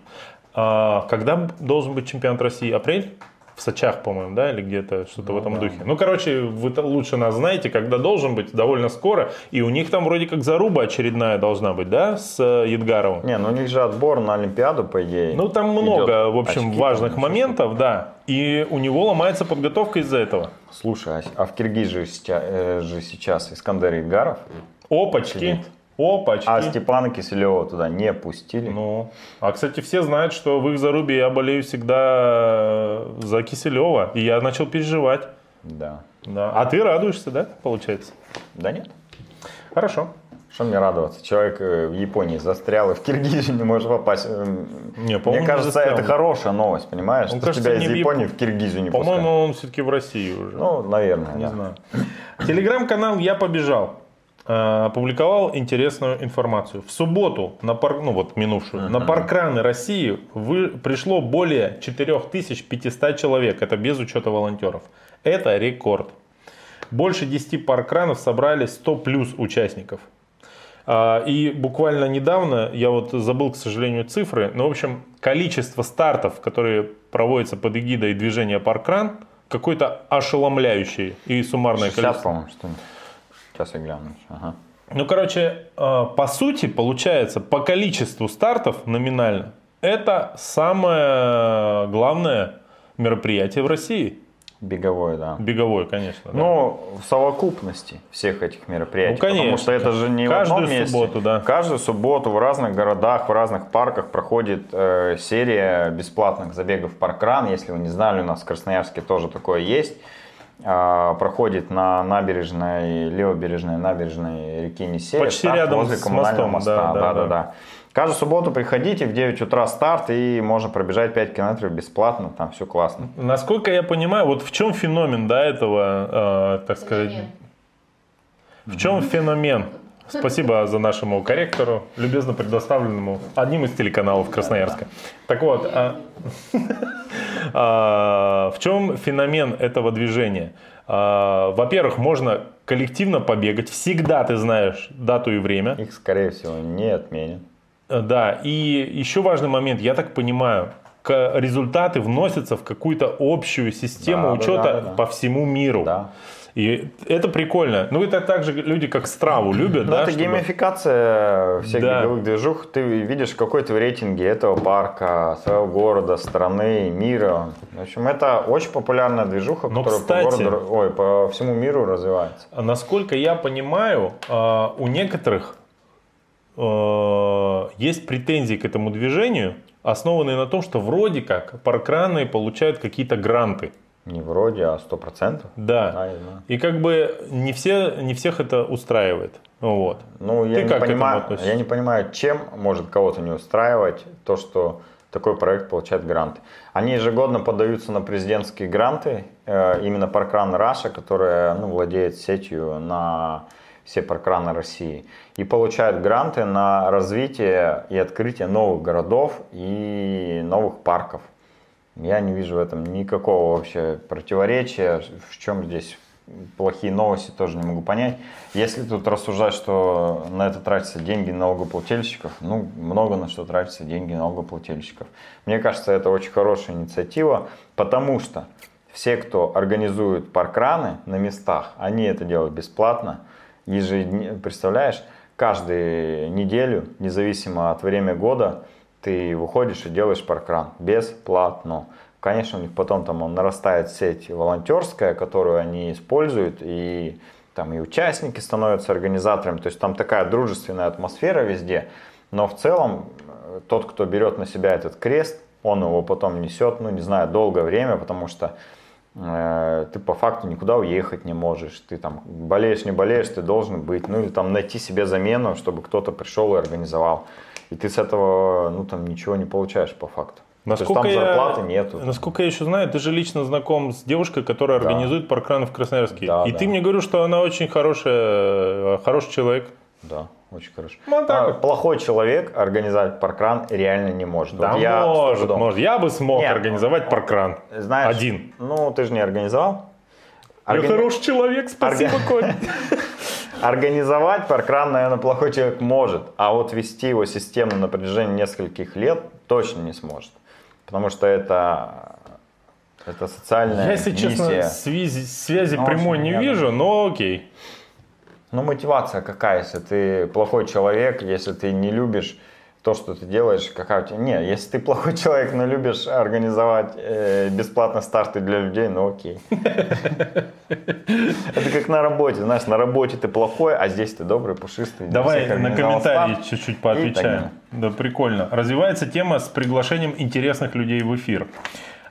А когда должен быть чемпионат России? Апрель? В Сочах, по-моему, да, или где-то что-то в этом духе. Ну, короче, вы лучше нас знаете, когда должен быть, довольно скоро. И у них там вроде как заруба очередная должна быть, да, с э, Едгаровым. Не, ну у них же отбор на Олимпиаду, по идее. Ну, там идет. много, в общем, Очки важных там, еще моментов, да. И у него ломается подготовка из-за этого. Слушай, а- а в Киргизии же сейчас, э, же сейчас Искандер Идгаров, Опачки. Сидит. Опачки. а Степана Киселева туда не пустили. Ну, а, кстати, все знают, что в их зарубе я болею всегда за Киселева. И я начал переживать. Да. Да. А ты радуешься, да, получается? Да нет. Хорошо. Что мне радоваться? Человек э, в Японии застрял и в Киргизию не может попасть. Не, Мне по-моему, не кажется, застрял. это хорошая новость, понимаешь? Он, что кажется, тебя из Японии Япон- в Киргизию не По-моему, он все-таки в России уже. Ну, наверное, не да. знаю. Телеграм-канал «Я побежал» э, опубликовал интересную информацию. В субботу, на пар... ну вот минувшую, на паркраны России вы... пришло более 4500 человек. Это без учета волонтеров. Это рекорд. Больше 10 паркранов собрали 100 плюс участников. А, И буквально недавно, я вот забыл, к сожалению, цифры, но, в общем, количество стартов, которые проводятся под эгидой движения Паркран, какое-то ошеломляющее и суммарное 60, количество. по-моему. Сейчас я гляну. Ага. Ну, короче, э, по сути, получается, по количеству стартов номинально, это самое главное мероприятие в России. Беговой, да. Беговое, конечно. да. Ну, в совокупности всех этих мероприятий. Ну, конечно. Потому что это же не в Каждую одном месте. субботу, да. Каждую субботу в разных городах, в разных парках проходит э, серия бесплатных забегов паркран. Если вы не знали, у нас в Красноярске тоже такое есть. А, проходит на набережной, левобережной набережной реки Енисея. Почти старт рядом возле с коммунального мостом, моста. да, да, да, да, да. Каждую субботу приходите, в 9 утра старт, и можно пробежать 5 километров бесплатно, там все классно. Насколько я понимаю, вот в чем феномен, да, этого, э, так сказать, Феномен. в чем феномен? Спасибо за нашему корректору, любезно предоставленному одним из телеканалов Красноярска. Так вот, а, а, в чем феномен этого движения? А, Во-первых, можно коллективно побегать, всегда ты знаешь дату и время. Их, скорее всего, не отменят. Э, Да, и еще важный момент, я так понимаю, результаты вносятся в какую-то общую систему да, учета да, да, да. по всему миру. Да. И это прикольно. Ну, это также люди, как страву любят, Ну, да? это чтобы- геймификация всех Да. беговых движух. Ты видишь какой-то в рейтинге этого парка, своего города, страны, мира. В общем, это очень популярная движуха, Но, которая кстати- по, городу, ой, по всему миру развивается. А Насколько я понимаю, а, у некоторых э, есть претензии к этому движению, основанные на том, что вроде как паркраны получают какие-то гранты. Не вроде, а сто процентов. Да. Да. И как бы не, все, не всех это устраивает. Вот. Ну, я Ты не, как понимаю, я не понимаю, чем может кого-то не устраивать то, что такой проект получает гранты. Они ежегодно подаются на президентские гранты, э, именно Паркран Раша, которая ну, владеет сетью на все паркраны России, и получают гранты на развитие и открытие новых городов и новых парков. Я не вижу в этом никакого вообще противоречия. В чем здесь плохие новости, тоже не могу понять. Если тут рассуждать, что на это тратятся деньги налогоплательщиков, ну, много на что тратятся деньги налогоплательщиков. Мне кажется, это очень хорошая инициатива, потому что все, кто организует паркраны на местах, они это делают бесплатно. Ежедне- представляешь, каждую неделю, независимо от времени года, ты выходишь и делаешь паркран бесплатно. Конечно, у них потом там нарастает сеть волонтерская, которую они используют, и там и участники становятся организаторами, то есть там такая дружественная атмосфера везде. Но в целом э, тот, кто берет на себя этот крест, он его потом несет, ну не знаю, долгое время, потому что э, ты по факту никуда уехать не можешь. Ты там болеешь, не болеешь, ты должен быть. Ну или там найти себе замену, чтобы кто-то пришел и организовал. И ты с этого, ну там ничего не получаешь по факту. Насколько То есть там я- зарплаты нету. Насколько я еще знаю, ты же лично знаком с девушкой, которая Да. организует паркраны в Красноярске. Да, и да. ты мне говоришь, что она очень хорошая, э, хороший человек. Да, очень хорошо. Ну, так А, плохой человек организовать паркран реально не может. Да Вот я может, может. Я бы смог Нет. организовать паркран. Знаешь, Один. Ну, ты же не организовал. Я Органи- хороший человек, спасибо, Коль. Организовать паркран, наверное, плохой человек может, а вот вести его систему на протяжении нескольких лет точно не сможет. Потому что это, это социальная Я, если честно, миссия. связи, связи Ну, прямой не рядом. вижу, но окей. Ну, мотивация какая, если ты плохой человек, если ты не любишь то, что ты делаешь, какая у тебя... Не, если ты плохой человек, но любишь организовать э, бесплатно старты для людей, ну окей. Это как на работе, знаешь, на работе ты плохой, а здесь ты добрый, пушистый. Давай на комментарии чуть-чуть поотвечаем. Да, прикольно. Развивается тема с приглашением интересных людей в эфир.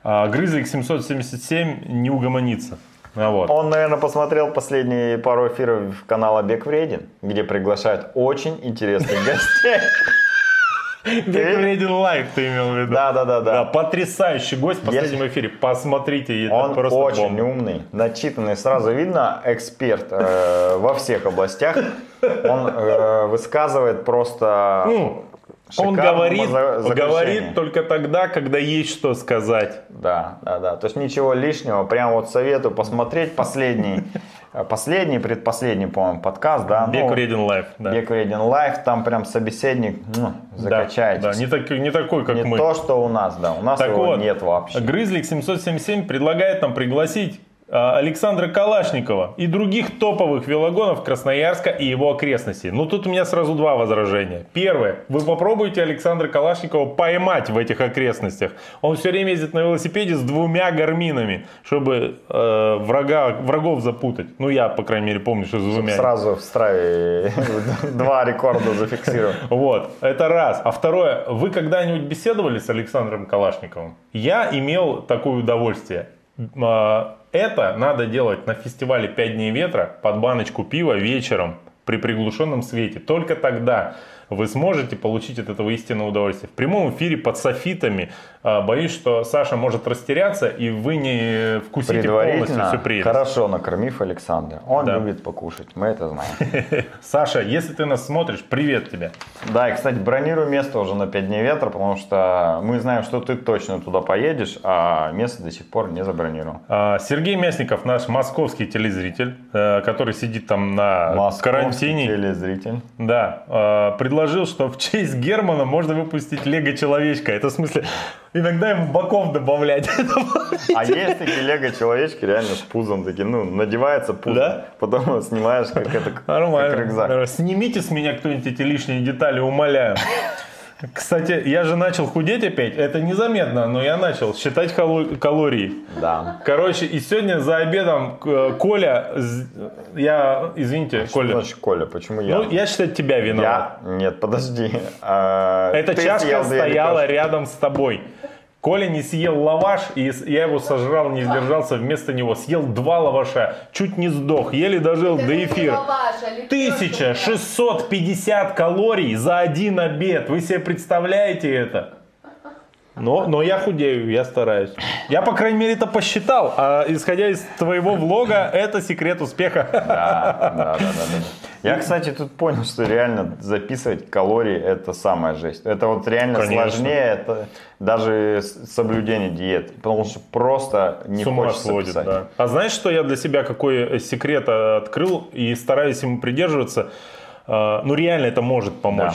А, Грызлик 777 не угомонится. А вот. Он, наверное, посмотрел последние пару эфиров канала Бег Вреден, где приглашают очень интересных гостей. Бег Вреден Лайв ты имел в виду. Да, да, да, Да, потрясающий гость в последнем эфире. Посмотрите, это Он просто очень бомба. умный, начитанный, сразу видно, эксперт э, во всех областях. Он э, высказывает просто Ну, Он говорит, заключение. говорит только тогда, когда есть что сказать. Да, да, да. То есть ничего лишнего. Прям вот советую посмотреть последний, последний, предпоследний, по-моему, подкаст, да. Бег ну, Вреден Live. Да. Бег Вреден Live, там прям собеседник, ну, Да, закачаетесь. Да, не, так- не такой, как Не мы. то, что у нас, да. У нас Так его вот, нет вообще. Грызлик 777 предлагает нам пригласить Александра Калашникова и других топовых велогонов Красноярска и его окрестностей. Ну тут у меня сразу два возражения. Первое. Вы попробуйте Александра Калашникова поймать в этих окрестностях. Он все время ездит на велосипеде с двумя гарминами, чтобы э, врага, врагов запутать. Ну я, по крайней мере, помню, что с двумя. Сразу в страве два рекорда зафиксировал. Вот, это раз. А второе, вы когда-нибудь беседовали с Александром Калашниковым? Я имел такое удовольствие. Это надо делать на фестивале «Пять дней ветра» под баночку пива вечером при приглушенном свете. Только тогда вы сможете получить от этого истинное удовольствие. В прямом эфире под софитами боюсь, что Саша может растеряться, и вы не вкусите полностью всю прелесть. хорошо накормив Александра. Он Да. любит покушать, мы это знаем. Саша, если ты нас смотришь, привет тебе. Да, и, кстати, бронирую место уже на 5 дней ветра, потому что мы знаем, что ты точно туда поедешь, а место до сих пор не забронировал. А, Сергей Мясников, наш московский телезритель, э, который сидит там на Московский карантине, телезритель. да, э, предложил, что в честь Германа можно выпустить Лего-человечка. Это в смысле, иногда ему боков добавлять. А есть такие лего-человечки реально с пузом такие, ну, надевается пузо, Да? потом снимаешь, как это, как Нормально. рюкзак. Нормально. Снимите с меня кто-нибудь эти лишние детали, умоляю. Кстати, я же начал худеть опять. Это незаметно, но я начал считать кало- калории. Да. Короче, и сегодня за обедом э, Коля, я, извините, Что Коля, значит Коля? Почему я? ну я считаю тебя виноват. Я? Нет, подожди. А, Эта чашка стояла рядом с тобой. Коля не съел лаваш, и я его сожрал, не сдержался вместо него. Съел два лаваша, чуть не сдох, еле дожил Это до не эфира. лаваш, а лепешка, 1650 калорий за один обед. Вы себе представляете это? Но, но я худею, я стараюсь. Я, по крайней мере, это посчитал. А исходя из твоего влога, это секрет успеха. Да, да, да, да, да. Я, кстати, тут понял, что реально записывать калории это самая жесть. Это вот реально Конечно. сложнее, это даже соблюдение диеты. Потому что просто не С ума хочется сводит, писать. да. А знаешь, что я для себя какой секрет э, открыл и стараюсь ему придерживаться? Э, Ну, реально это может помочь.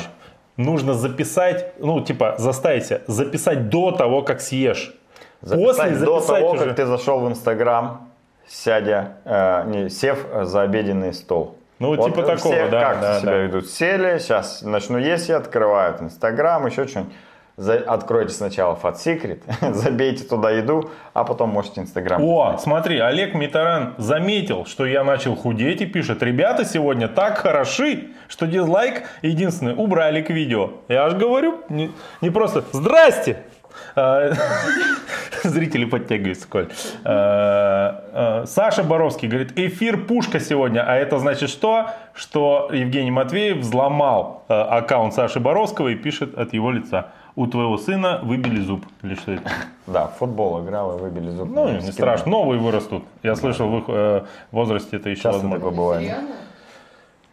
Да. Нужно записать, ну, типа, заставить себя записать до того, как съешь. Записать до записать того, уже. как ты зашел в Инстаграм, сядя, э, не, сев за обеденный стол. Ну, типа такого, все да, как да, себя да. ведут? Сели, сейчас начну есть, и открывают Инстаграм, еще что-нибудь. За- откройте сначала Fat Secret, забейте туда еду, а потом можете Инстаграм. О, смотри, Олег Митаран заметил, что я начал худеть и пишет, ребята сегодня так хороши, что дизлайк единственный убрали к видео. Я аж говорю, не, не просто «Здрасте!» А, Зрители подтягиваются, Коль. А, а, Саша Боровский говорит, эфир пушка сегодня, а это значит что? Что Евгений Матвеев взломал аккаунт Саши Боровского и пишет от его лица. У твоего сына выбили зуб. Или что это? Да, в футбол играл и выбили зуб. Ну, не страшно, новые вырастут. Я слышал, в их э, возрасте это еще Часто возможно. такое бывает.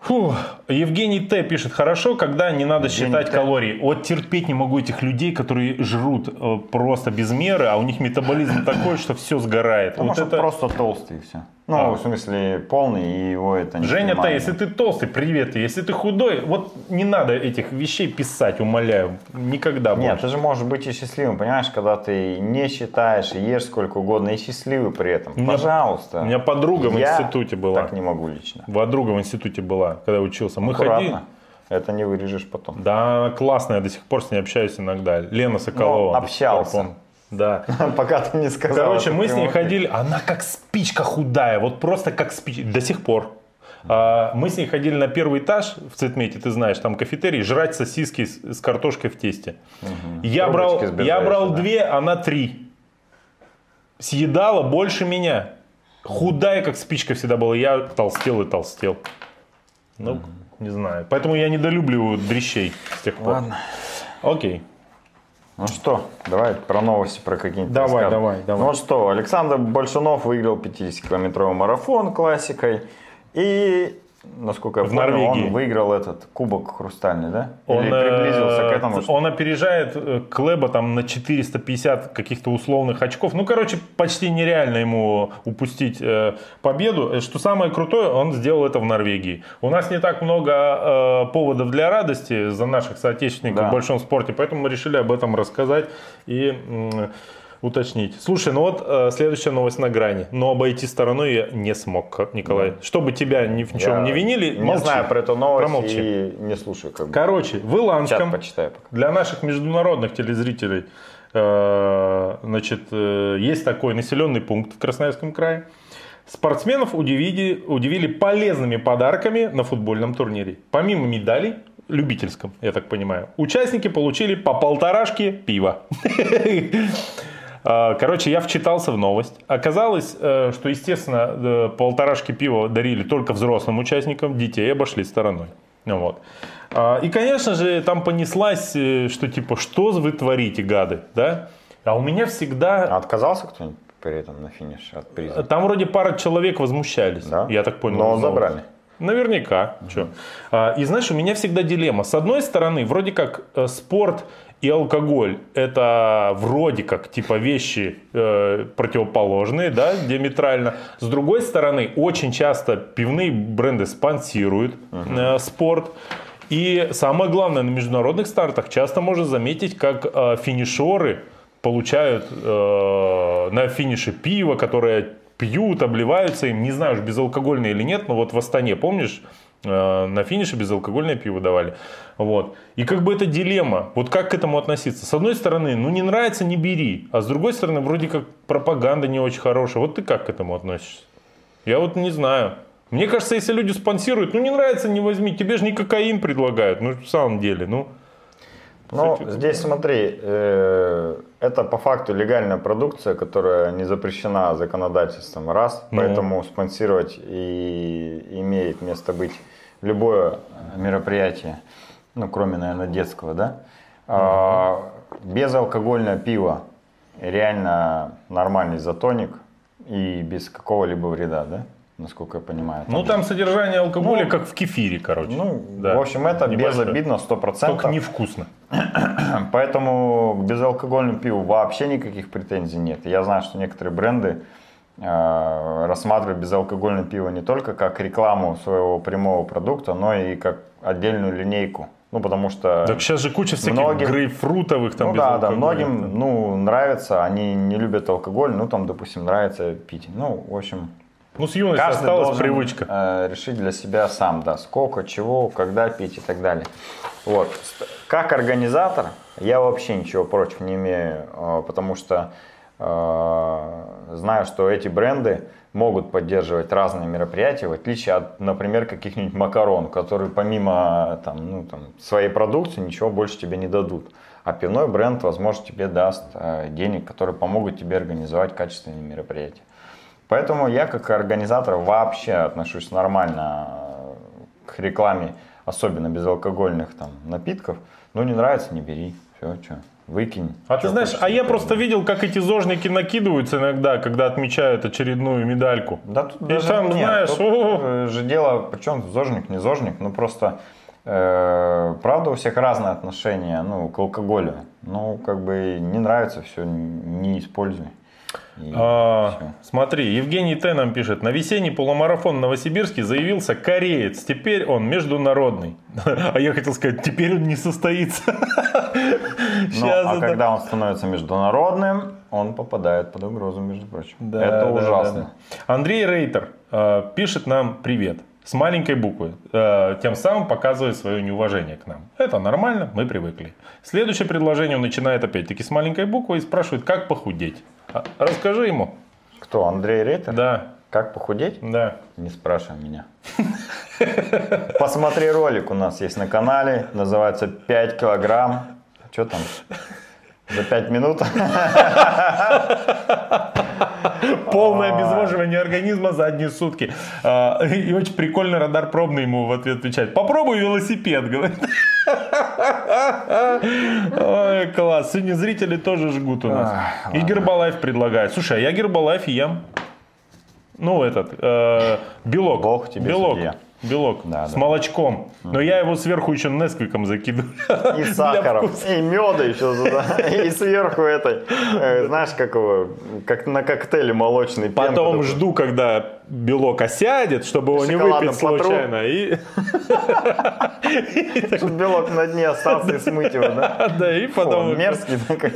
Фу. Евгений Т. пишет, хорошо, когда не надо Евгений считать Т. калории. Вот терпеть не могу этих людей, которые жрут э, просто без меры, а у них метаболизм такой, что все сгорает. Потому вот что это... просто толстый и все. Ну, А. в смысле, полный, и его это не Женя Т., снимает. если ты толстый, привет. Если ты худой, вот не надо этих вещей писать, умоляю. Никогда Нет, больше. ты же можешь быть и счастливым, понимаешь, когда ты не считаешь и ешь сколько угодно, и счастливый при этом. У меня- Пожалуйста. У меня подруга в институте была. так не могу лично. Подруга в институте была, когда учился. Мы ходили... Аккуратно. Это не вырежешь потом. Да, классно, я до сих пор с ней общаюсь иногда. Лена Соколова. Ну, пор общался. Да. Пока ты не сказал. Короче, мы с ней ходили, она как спичка худая, вот просто как спичка, до сих пор. А, Мы с ней ходили на первый этаж в Цветмете, ты знаешь, там кафетерий, жрать сосиски с, картошкой в тесте. Я, брал, я брал да. две, она три. Съедала больше меня. Худая, как спичка всегда была. Я толстел и толстел. Ну, не знаю. Поэтому я недолюбливаю дрищей с тех пор. Ладно. Окей. Ну что, давай про новости, про какие-нибудь Давай, расскажем. давай, давай. Ну что, Александр Большунов выиграл 50-километровый марафон классикой. И, насколько я В понял, Норвегии. он выиграл этот кубок хрустальный, да? Он, Или приблизился э, к этому? что- Он опережает э, Клэба там на 450 каких-то условных очков. Ну, короче, почти нереально ему упустить э, победу. Э, Что самое крутое, он сделал это в Норвегии. У нас не так много э, поводов для радости за наших соотечественников Да. в большом спорте, поэтому мы решили об этом рассказать и м, уточнить. Слушай, ну вот э, следующая новость на грани. Но обойти стороной я не смог, Николай. Чтобы тебя ни в чем Я не винили, Не молчи. знаю про эту новость Промолчи. и не слушаю. Как бы. Короче, в почитаю пока. для наших международных телезрителей э, значит, э, есть такой населенный пункт в Красноярском крае. Спортсменов удивили, удивили полезными подарками на футбольном турнире. Помимо медалей, любительском, я так понимаю, участники получили по полторашке пива. А, Короче, я вчитался в новость. Оказалось, э, что, естественно, э, полторашки пива дарили только взрослым участникам, детей обошли стороной. Ну Вот. А, И, конечно же, там понеслась, э, что типа, что вы творите, гады, да? А у меня А всегда... отказался кто-нибудь при этом на финише от приза? Там вроде пара человек возмущались, Да? я так понял. Но из новости. забрали. Наверняка. А, И знаешь, у меня всегда дилемма. С одной стороны, вроде как спорт и алкоголь это вроде как типа вещи э, противоположные, да, диаметрально. С другой стороны, очень часто пивные бренды спонсируют э, спорт. И самое главное, на международных стартах часто можно заметить, как э, финишеры получают э, на финише пиво, которое пьют, обливаются им, не знаю уж безалкогольное или нет, но вот в Астане, помнишь, на финише безалкогольное пиво давали. Вот. И как бы это дилемма. Вот как к этому относиться? С одной стороны, ну не нравится, не бери. А с другой стороны, вроде как пропаганда не очень хорошая. Вот ты как к этому относишься? Я вот не знаю. Мне кажется, если люди спонсируют, ну не нравится, не возьми. Тебе же не кокаин предлагают. Ну, в самом деле, ну. Ну, здесь смотри, э, это по факту легальная продукция, которая не запрещена законодательством, раз, Ну. поэтому спонсировать и имеет место быть любое мероприятие, ну, кроме, наверное, детского, да. А, безалкогольное пиво реально нормальный изотоник и без какого-либо вреда, да, насколько я понимаю. Ну там содержание алкоголя Ну, как в кефире, короче. Ну, Да. в общем, это Небольшое. безобидно, 100%. Только невкусно. Поэтому к безалкогольному пиву вообще никаких претензий нет. Я знаю, что некоторые бренды э, рассматривают безалкогольное пиво не только как рекламу своего прямого продукта, но и как отдельную линейку. Ну, потому что... Так сейчас же куча всяких Многим- грейпфрутовых там ну да, да, многим там. ну, нравится, они не любят алкоголь, ну там, допустим, нравится пить. Ну, в общем, Ну с юности каждый осталась должен привычка. э, решить для себя сам, да, сколько, чего, когда пить и так далее. Вот. Как организатор я вообще ничего против не имею, э, потому что э, знаю, что эти бренды могут поддерживать разные мероприятия, в отличие от, например, каких-нибудь макарон, которые помимо там, ну, там, своей продукции ничего больше тебе не дадут. А пивной бренд, возможно, тебе даст э, денег, которые помогут тебе организовать качественные мероприятия. Поэтому я как организатор вообще отношусь нормально э, к рекламе, особенно безалкогольных там напитков. Ну не нравится, не бери. Все, что, выкинь. А ты знаешь, а я просто видел, как эти зожники накидываются иногда, когда отмечают очередную медальку. Да тут И даже там, нет, знаешь, тут, э, же дело, причем зожник, не зожник, ну просто э, правда у всех разное отношение ну, к алкоголю. Ну, как бы не нравится, все, не используй. И А, смотри, Евгений Т. нам пишет. На весенний полумарафон в Новосибирске заявился кореец. Теперь он международный. А я хотел сказать, теперь он не состоится. Ну, а это- когда он становится международным, он попадает под угрозу, между прочим. Да, Это да, ужасно. да. Андрей Рейтер э, пишет нам привет с маленькой буквы, э, тем самым показывает свое неуважение к нам. Это нормально, мы привыкли. Следующее предложение он начинает опять-таки с маленькой буквы и спрашивает, как похудеть. А, Расскажи ему. Кто, Андрей Рейтер? Да, Как похудеть? да. Не спрашивай меня. Посмотри ролик у нас есть на канале, называется 5 килограмм. Что там? За 5 минут? Полное обезвоживание организма за одни сутки. А, И очень прикольно радар пробный ему в ответ отвечает. Попробуй велосипед, говорит. Ой, класс. Сегодня зрители тоже жгут у нас. Ах, И Гербалайф предлагает. Слушай, а я Гербалайф ем. Ну, этот, э, белок. Бог тебе белок. судья. Белок Да, с да. молочком. Но я его сверху еще несквиком закидываю. И сахаром, и меда еще туда, и сверху этой, э, знаешь, как его, как на коктейле молочный Потом жду, когда белок осядет, чтобы его не выпить случайно. И, Чтоб белок на дне остался и смыть его, да? да, и потом... мерзкий такой.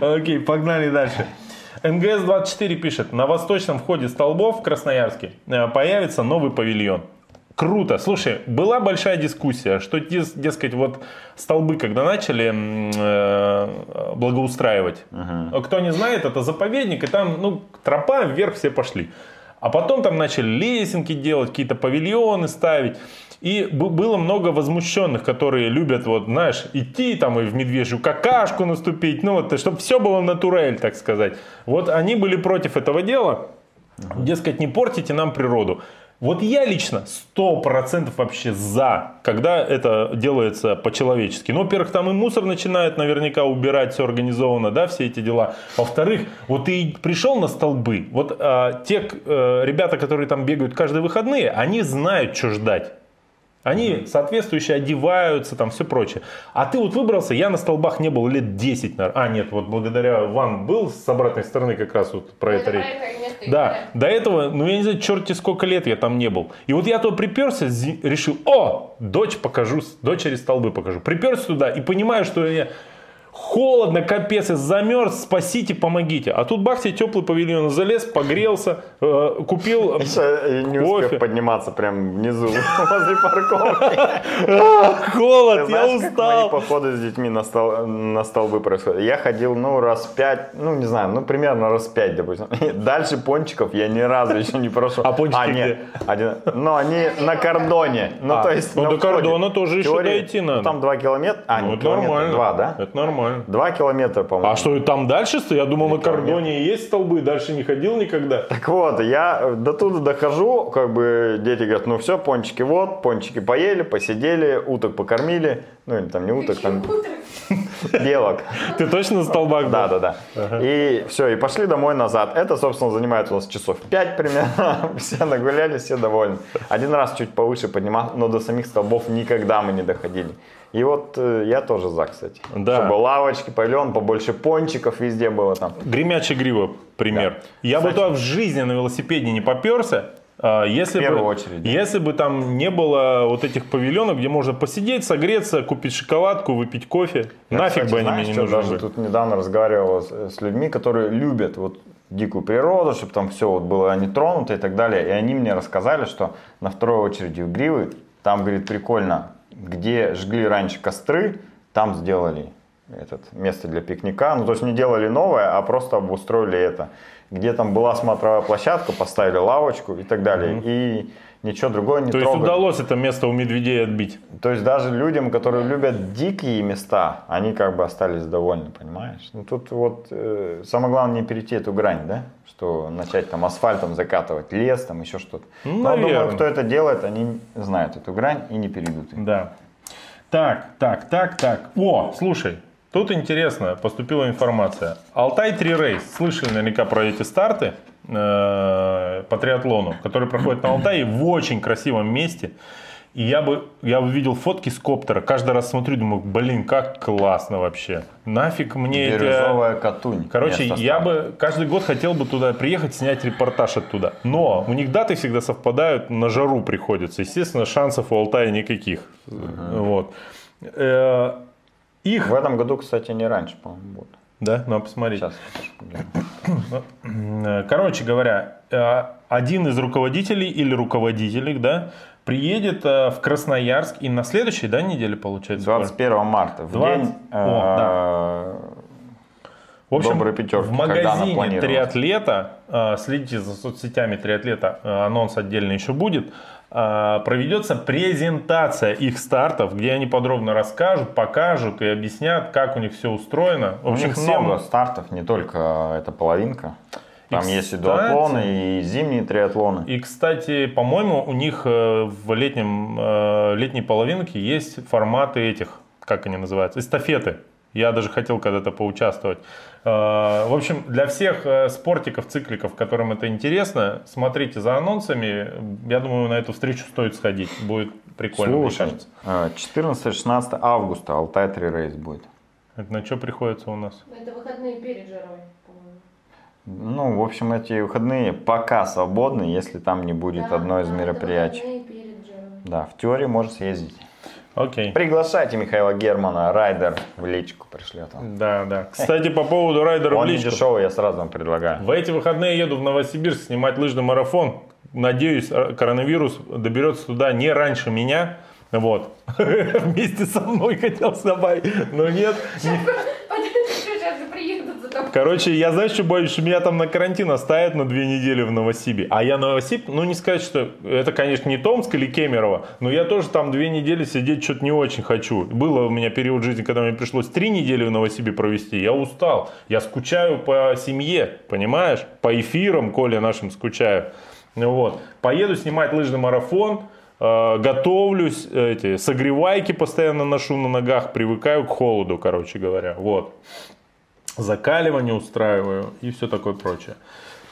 Окей, погнали дальше. НГС-24 пишет, на восточном входе столбов в Красноярске э, появится новый павильон. Круто. Слушай, была большая дискуссия, что, дес- дескать, вот столбы, когда начали э, благоустраивать, кто не знает, это заповедник, и там, ну, тропа вверх все пошли. А потом там начали лесенки делать, какие-то павильоны ставить. И было много возмущенных, которые любят, вот, знаешь, идти там и в медвежью какашку наступить, ну вот, чтобы все было натурель, так сказать. Вот они были против этого дела. Дескать, не портите нам природу. Вот я лично 100% вообще за, когда это делается по-человечески. Ну, во-первых, там и мусор начинает наверняка убирать, все организовано, да, все эти дела. Во-вторых, вот ты пришел на столбы, вот а, те э, ребята, которые там бегают каждые выходные, они знают, что ждать. Они соответствующе одеваются, там все прочее. А ты вот выбрался, я на столбах не был лет 10, наверное. А, нет, вот благодаря вам был с обратной стороны как раз вот про это речь. Да, до этого, ну я не знаю, черти сколько лет я там не был. И вот я туда приперся, решил, о, дочь покажу, дочери столбы покажу. Приперся туда и понимаю, что я, Холодно, капец, замерз, спасите, помогите. А тут бах, тебе теплый павильон, залез, погрелся, э, купил э, Еще не Кофе. успев подниматься прям внизу, возле парковки. а, холод, я устал. походы с детьми на, стол- на столбы происходят? Я ходил, ну, раз пять, ну, не знаю, ну, примерно раз пять, допустим. Дальше пончиков я ни разу еще не прошел. А пончики нет, один- Ну, они на кордоне. Ну, А, то есть ну, до кордона тоже еще дойти ну, надо. Там два километра. А, Ну, это нормально. два, да? Это нормально. Два километра, по-моему. А что, и там дальше? Я думал, на километр. кордоне есть столбы, дальше не ходил никогда. Так вот, я до туда дохожу, как бы дети говорят, ну все, пончики вот, пончики поели, посидели, уток покормили, ну или там не уток, там белок. Ты точно на столбах был? Да, да, да. И все, и пошли домой назад. Это, собственно, занимает у нас часов 5 примерно. Все нагулялись, все довольны. Один раз чуть повыше поднимал, но до самих столбов никогда мы не доходили. И вот э, я тоже за, кстати. Да. Чтобы лавочки, павильон, побольше пончиков везде было там. Гремячая грива, пример. Я бы Кстати. туда в жизни на велосипеде не поперся, а, если В первую бы, очередь. если бы там не было вот этих павильонов, где можно посидеть, согреться, купить шоколадку, выпить кофе. Я, Нафиг кстати, бы они знаешь, мне не нужны даже были. тут недавно разговаривал с, с людьми, которые любят вот дикую природу, чтобы там все вот было не тронуто и так далее. И они мне рассказали, что на второй очереди у Гривы, там, говорит, прикольно, где жгли раньше костры, там сделали этот, место для пикника. Ну, то есть не делали новое, а просто обустроили это. Где там была смотровая площадка, поставили лавочку и так далее. И ничего другое не То есть трогали. удалось это место у медведей отбить. То есть даже людям, которые любят дикие места, они как бы остались довольны, понимаешь? Ну тут вот э, самое главное не перейти эту грань, да? Что начать там асфальтом закатывать лес, там еще что-то. Ну, Но думаю, наверное. кто это делает, они знают эту грань и не перейдут. ее. Да. Так, так, так, так. О, слушай, тут интересно, поступила информация. Алтай 3 рейс. Слышали наверняка про эти старты э, по триатлону, которые проходят на Алтае в очень красивом месте. И я бы, я бы видел фотки с коптера. Каждый раз смотрю, думаю, блин, как классно вообще. Нафиг мне эти... Бирюзовая Катунь. Короче, я бы каждый год хотел бы туда приехать, снять репортаж оттуда. Но у них даты всегда совпадают, на жару приходится. Естественно, шансов у Алтая никаких. Вот. Э, Их, В этом году, кстати, не раньше, по-моему, будет. Да, надо посмотреть. Сейчас. Э, Короче говоря, э, один из руководителей или руководителей, да, приедет э, в Красноярск и на следующей, да, неделе получается. 21 марта, в 20 день О, э, В общем, Доброй пятерки, в магазине триатлета, э, следите за соцсетями триатлета, анонс отдельно еще будет, проведется презентация их стартов, где они подробно расскажут, покажут и объяснят, как у них все устроено. В У общем, них всем- много стартов, не только эта половинка. Там И, есть и дуатлоны, и зимние триатлоны. И, кстати, по-моему, у них э, в летнем, э, летней половинке есть форматы этих, как они называются, эстафеты. Я даже хотел когда-то поучаствовать. Э, В общем, для всех э, спортиков, цикликов, которым это интересно, смотрите за анонсами. Я думаю, на эту встречу стоит сходить. Будет прикольно, мне Слушай, кажется. э, 14-16 августа Алтай 3 Race будет. Это на что приходится у нас? Это выходные перед жарой, по-моему. Ну, в общем, эти выходные пока свободны, если там не будет Да, одно из да, мероприятий. выходные перед жарой. Да, в теории может съездить. Окей. Приглашайте Михаила Германа, райдер в личку пришлет он. Да, да. Кстати, по поводу райдера в Он не личку. дешевый, я сразу вам предлагаю. В эти выходные еду в Новосибирск снимать лыжный марафон. Надеюсь, э, коронавирус доберется туда не раньше меня. Вот. Вместе со мной хотел добавить, но нет. не- Сейчас же приедут за тобой. Короче, я знаю, что боюсь, что меня там на карантин оставят на две недели в Новосибе. А я Новосиб, ну не сказать, что это, конечно, не Томск или Кемерово, но я тоже там две недели сидеть что-то не очень хочу. Было у меня период жизни, когда мне пришлось три недели в Новосибе провести. Я устал. Я скучаю по семье, понимаешь? По эфирам, Коля нашим скучаю. Ну Вот. Поеду снимать лыжный марафон. э, Готовлюсь, эти согревайки постоянно ношу на ногах, привыкаю к холоду, короче говоря. Вот закаливание устраиваю и все такое прочее.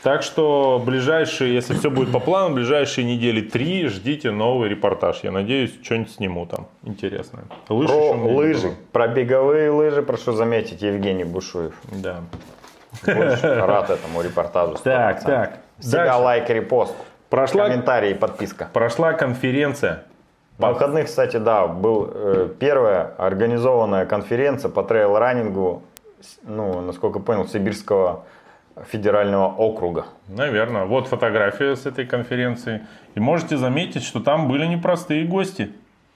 Так что ближайшие, если все будет по плану, ближайшие недели три ждите новый репортаж. Я надеюсь, что-нибудь сниму там интересное. Лыж Про лыжи, про беговые лыжи, прошу заметить, Евгений Бушуев. Да. Больше рад этому репортажу. 100%. Так, так. Всегда Дальше. лайк, репост, Прошла, комментарий и подписка. прошла конференция На выходных, кстати, да, был э, первая организованная конференция по трейл-раннингу, ну, насколько понял, Сибирского федерального округа. Наверное. Вот фотография с этой конференции. И можете заметить, что там были непростые гости.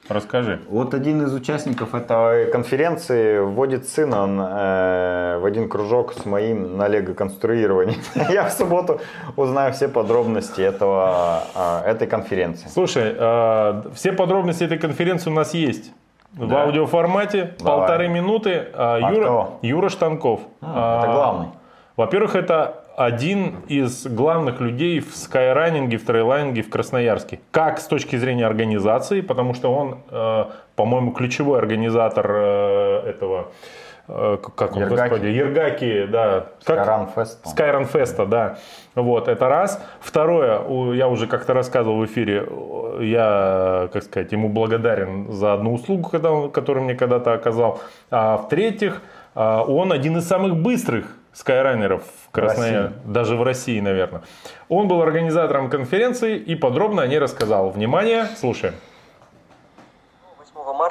Расскажи. Вот один из участников этой конференции вводит сына э, в один кружок с моим на лего-конструировании. Я в субботу узнаю все подробности этого, э, этой конференции. Слушай, э, все подробности этой конференции у нас есть. В аудиоформате Давай. полторы минуты. А, А Юра, кто? Юра Штанков. А, это главный. Во-первых, это один из главных людей в скайранинге, в трейлайнинге в Красноярске. Как с точки зрения организации, потому что он, по-моему, ключевой организатор э, этого, как он, Ергаки. господи, Ергаки, да. Скаран Фест. Скайран Феста, да. Вот, это раз. Второе, я уже как-то рассказывал в эфире, о, я, как сказать, ему благодарен за одну услугу, которую мне когда-то оказал. А в-третьих, а, он один из самых быстрых скайрайнеров в Красноярске, даже в России, наверное. Он был организатором конференции и подробно о ней рассказал. Внимание, слушаем.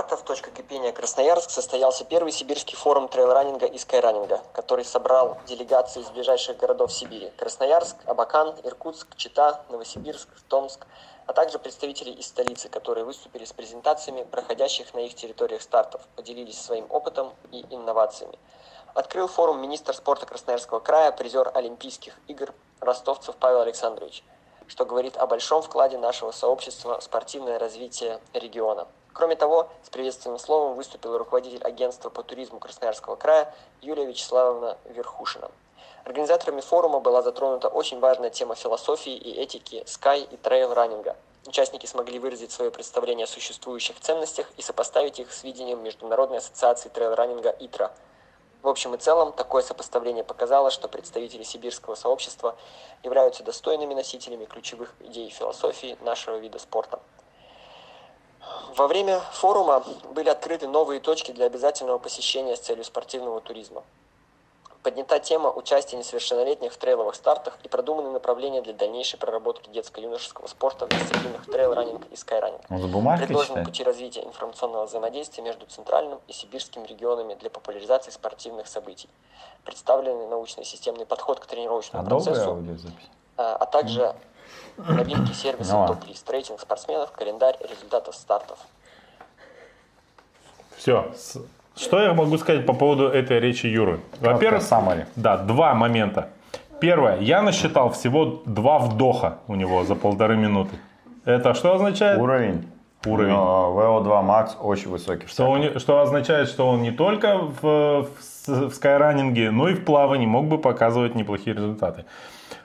8 марта в кипения Красноярск состоялся первый сибирский форум трейлранинга и скайранинга, который собрал делегации из ближайших городов Сибири – Красноярск, Абакан, Иркутск, Чита, Новосибирск, Томск, а также представителей из столицы, которые выступили с презентациями проходящих на их территориях стартов, поделились своим опытом и инновациями. Открыл форум министр спорта Красноярского края, призер Олимпийских игр ростовцев Павел Александрович что говорит о большом вкладе нашего сообщества в спортивное развитие региона. Кроме того, с приветственным словом выступил руководитель агентства по туризму Красноярского края Юлия Вячеславовна Верхушина. Организаторами форума была затронута очень важная тема философии и этики скай и трейл-раннинга. Участники смогли выразить свое представление о существующих ценностях и сопоставить их с видением Международной ассоциации трейл-раннинга ИТРА, в общем и целом, такое сопоставление показало, что представители сибирского сообщества являются достойными носителями ключевых идей философии нашего вида спорта. Во время форума были открыты новые точки для обязательного посещения с целью спортивного туризма. Поднята тема участия несовершеннолетних в трейловых стартах и продуманы направления для дальнейшей проработки детско-юношеского спорта в дисциплинах трейл-раннинг и скайраннинг. Он с бумажкой Предложены пути развития информационного взаимодействия между центральным и сибирским регионами для популяризации спортивных событий. Представлены научный системный подход к тренировочному А процессу, а а также новинки сервиса Ну топ-лист, рейтинг спортсменов, календарь результатов стартов. Все. Что я могу сказать по поводу этой речи Юры? Во-первых. Да, два момента. Первое, я насчитал всего два вдоха у него за полторы минуты. Это что означает? Уровень. Уровень. Но VO2 Max очень высокий. Что, он не- что означает, что он не только в, в, в скайранинге, но и в плавании мог бы показывать неплохие результаты.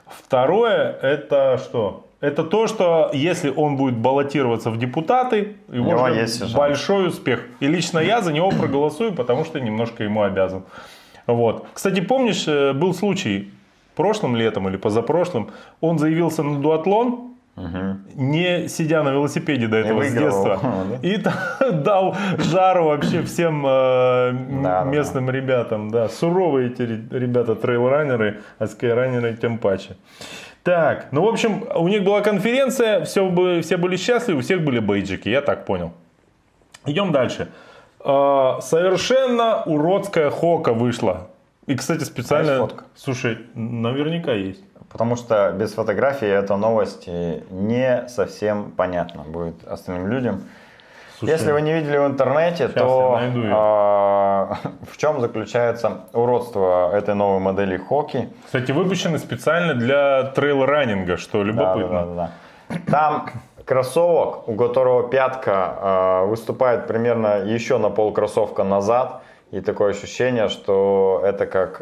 Второе, это что? Это то, что если он будет баллотироваться в депутаты, его ждет есть большой успех. И лично я за него проголосую, потому что немножко ему обязан. Вот. Кстати, помнишь, э, был случай прошлым летом или позапрошлым, он заявился на дуатлон, не сидя на велосипеде до этого с детства. И дал жару вообще всем э, местным ребятам. Да, суровые эти ре- ребята, трейлранеры, а скайранеры тем паче. Так, ну в общем, у них была конференция, все, бы, все были счастливы, у всех были бейджики, я так понял. Идем дальше. Э, совершенно уродская хока вышла. И, кстати, специально... фотка? Слушай, наверняка есть. Потому что без фотографии эта новость э, не совсем понятна будет остальным людям. Слушай, Если вы не видели в интернете, то а, в чем заключается уродство этой новой модели хоки? Кстати, выпущены специально для трейл-раннинга, что любопытно. Да, да, да, да. Там кроссовок, у которого пятка а, выступает примерно еще на пол кроссовка назад. И такое ощущение, что это как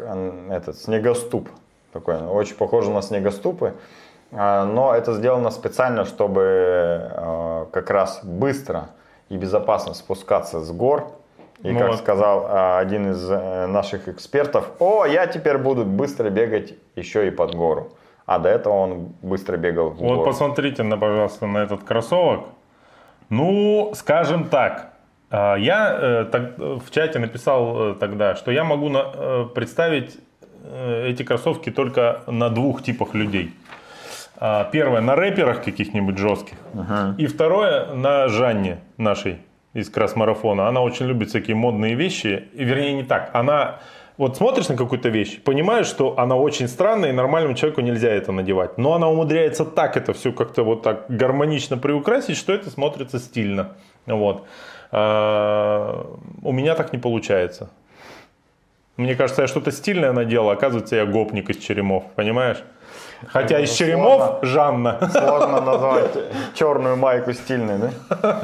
этот снегоступ. Такой, очень похоже на снегоступы. А, Но это сделано специально, чтобы а, как раз быстро и безопасно спускаться с гор. И Ну как вот. сказал а, один из э, наших экспертов, о, я теперь буду быстро бегать еще и под гору. А до этого он быстро бегал в Вот гору. посмотрите, на, пожалуйста, на этот кроссовок. Ну, скажем так, я э, в чате написал э, тогда, что я могу э, представить эти кроссовки только на двух типах людей. А, Первое на рэперах каких-нибудь жестких. И второе на Жанне нашей из красмарафона. Она очень любит всякие модные вещи. И, вернее, не так. Она вот смотришь на какую-то вещь, понимаешь, что она очень странная, и нормальному человеку нельзя это надевать. Но она умудряется так это все как-то вот так гармонично приукрасить, что это смотрится стильно. Вот. А, у меня так не получается. Мне кажется, я что-то стильное надела, оказывается, я гопник из Черемов, понимаешь? Хотя из Сложно. Черемов Жанна. Сложно назвать черную майку стильной, да?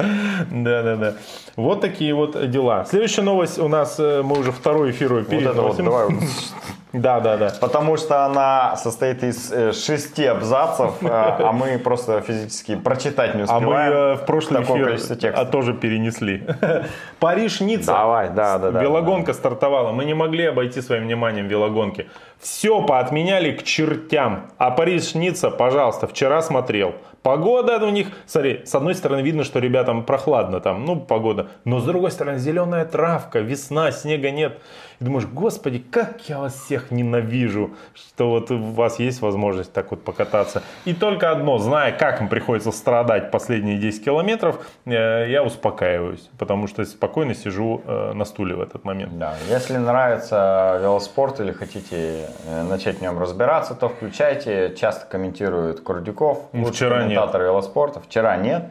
Да, да, да. Вот такие вот дела. Следующая новость у нас, э, мы уже второй эфир Вот перед это вот, давай. Да, да, да. Потому что она состоит из э, шести абзацев, э, а мы просто физически прочитать не А мы успеваем. э, в прошлый эфир текста. а, тоже перенесли. Париж-Ницца. Давай, да, да, да. Велогонка стартовала. Мы не могли обойти своим вниманием велогонки. Все поотменяли к чертям. А Париж-Ницца, пожалуйста, вчера смотрел. Погода у них, смотри, с одной стороны видно, что ребятам прохладно там, ну, погода. Но с другой стороны, зеленая травка, весна, снега нет. И думаешь, господи, как я вас всех ненавижу, что вот у вас есть возможность так вот покататься. И только одно, зная, как им приходится страдать последние 10 километров, э, я успокаиваюсь, потому что спокойно сижу э, на стуле в этот момент. Да, если нравится велоспорт или хотите э, начать в нем разбираться, то включайте. Часто комментирует Курдюков, Ну, лучший вчера нет. комментатор велоспорта. Вчера нет,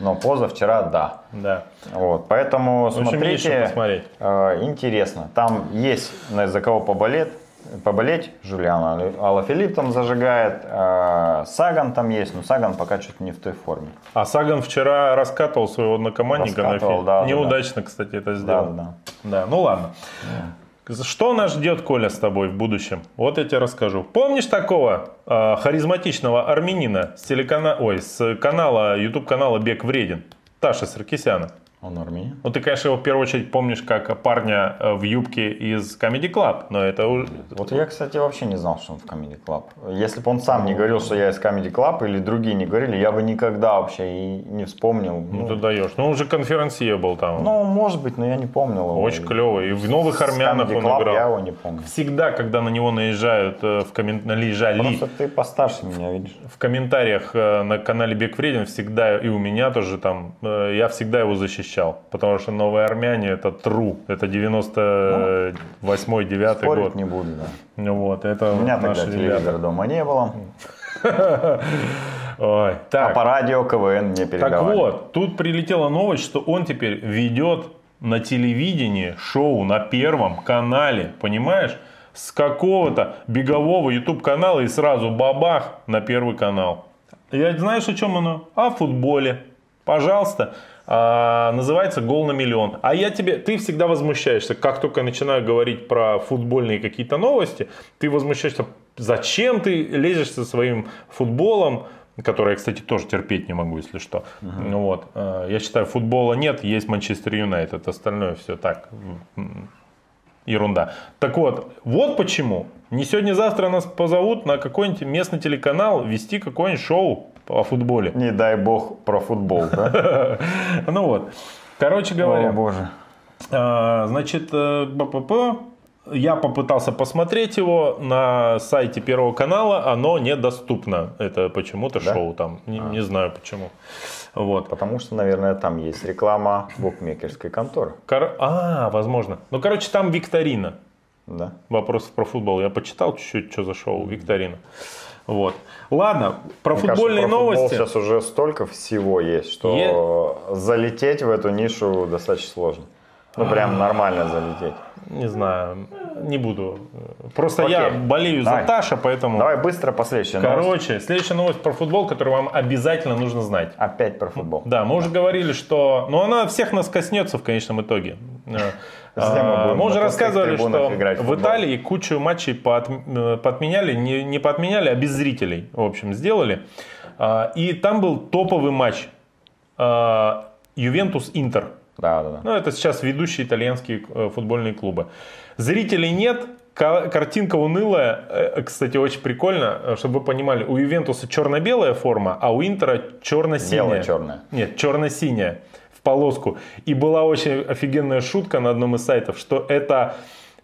но позавчера да. Да. Вот, поэтому общем, есть что смотрите, посмотреть. э, интересно. Там есть на- за кого поболеть. Поболеть, Жулиан Ала- Алафилипп там зажигает, э, Саган там есть, но Саган пока что-то не в той форме. А Саган вчера раскатывал своего однокомандника на Раскатывал, фильм. да, да, Неудачно, кстати, это Да, сделал. да. Да, ну ладно. Что нас ждет, Коля, с тобой в будущем? Вот я тебе расскажу. Помнишь такого э, харизматичного армянина с телекана... Ой, с канала, YouTube канала Бег вреден? Таша Саркисяна. Он армянин. Ну, ты, конечно, его в первую очередь помнишь как парня э, в юбке из Comedy Club, но это уже... Вот я, кстати, вообще не знал, что он в Comedy Club. Если бы он сам не говорил, что я из Comedy Club, или другие не говорили, я бы никогда вообще и не вспомнил. Ну, Ну, ты даешь. Ну, он же был там. ну, может быть, но я не помнил его. Очень клевый. И в «Новых армянах» Comedy он Club играл. я его не помню. Всегда, когда на него наезжают э, в коммен... наезжали Просто ты постарше меня видишь. в комментариях э, на канале Бег Вреден всегда, и у меня тоже там, я всегда его защищал. Потому что новые армяне это тру. Это 98-9 Спорить год. не буду, да. Ну Вот, это У меня тогда телевизора ребята. дома не было. Ой, А так, по радио КВН не так передавали. вот, тут прилетела новость, что он теперь ведет на телевидении шоу на первом канале, понимаешь? С какого-то бегового YouTube канала и сразу бабах на первый канал. Я знаешь, о чем оно? О футболе. Пожалуйста. А, называется «Гол на миллион». А я тебе, ты всегда возмущаешься, как только я начинаю говорить про футбольные какие-то новости, ты возмущаешься, зачем ты лезешь со своим футболом, который я, кстати, тоже терпеть не могу, если что. Ну Вот. А, Я считаю, футбола нет, есть Манчестер Юнайтед, остальное все так. Ерунда. Так вот, вот почему. Не сегодня-завтра нас позовут на какой-нибудь местный телеканал вести какое-нибудь шоу по футболе. Не дай бог про футбол, да? Ну вот. Короче О говоря, боже. а, значит, э, БПП, я попытался посмотреть его на сайте Первого канала, оно недоступно. Это почему-то Да? шоу там, не, не знаю почему. Вот. Потому что, наверное, там есть реклама букмекерской конторы. Кор- А, возможно. Ну, короче, там викторина. Да. Вопросов про футбол. Я почитал чуть-чуть, что за шоу, викторина. Вот. Ладно, про Мне кажется, футбольные про футбол новости. сейчас уже столько всего есть, что залететь в эту нишу достаточно сложно. Ну, прям нормально залететь. Не знаю, не буду. Просто Окей. я болею Давай. за Таша, поэтому... Давай быстро последующая новость. Короче, следующая новость про футбол, которую вам обязательно нужно знать. Опять про футбол. Да, мы уже говорили, что... Ну, она всех нас коснется в конечном итоге. А, Мы уже рассказывали, что в в. Италии кучу матчей поот- э, поотменяли, не, не поотменяли, а без зрителей, в общем, сделали. А, И там был топовый матч а, Ювентус-Интер. Да, да, да. Ну, это сейчас ведущие итальянские э, футбольные клубы. Зрителей нет, ка- картинка унылая. Э, Кстати, очень прикольно, чтобы вы понимали, у Ювентуса черно-белая форма, а у Интера черно-синяя. Бело-черная. Нет, черно-синяя в полоску. И была очень офигенная шутка на одном из сайтов, что это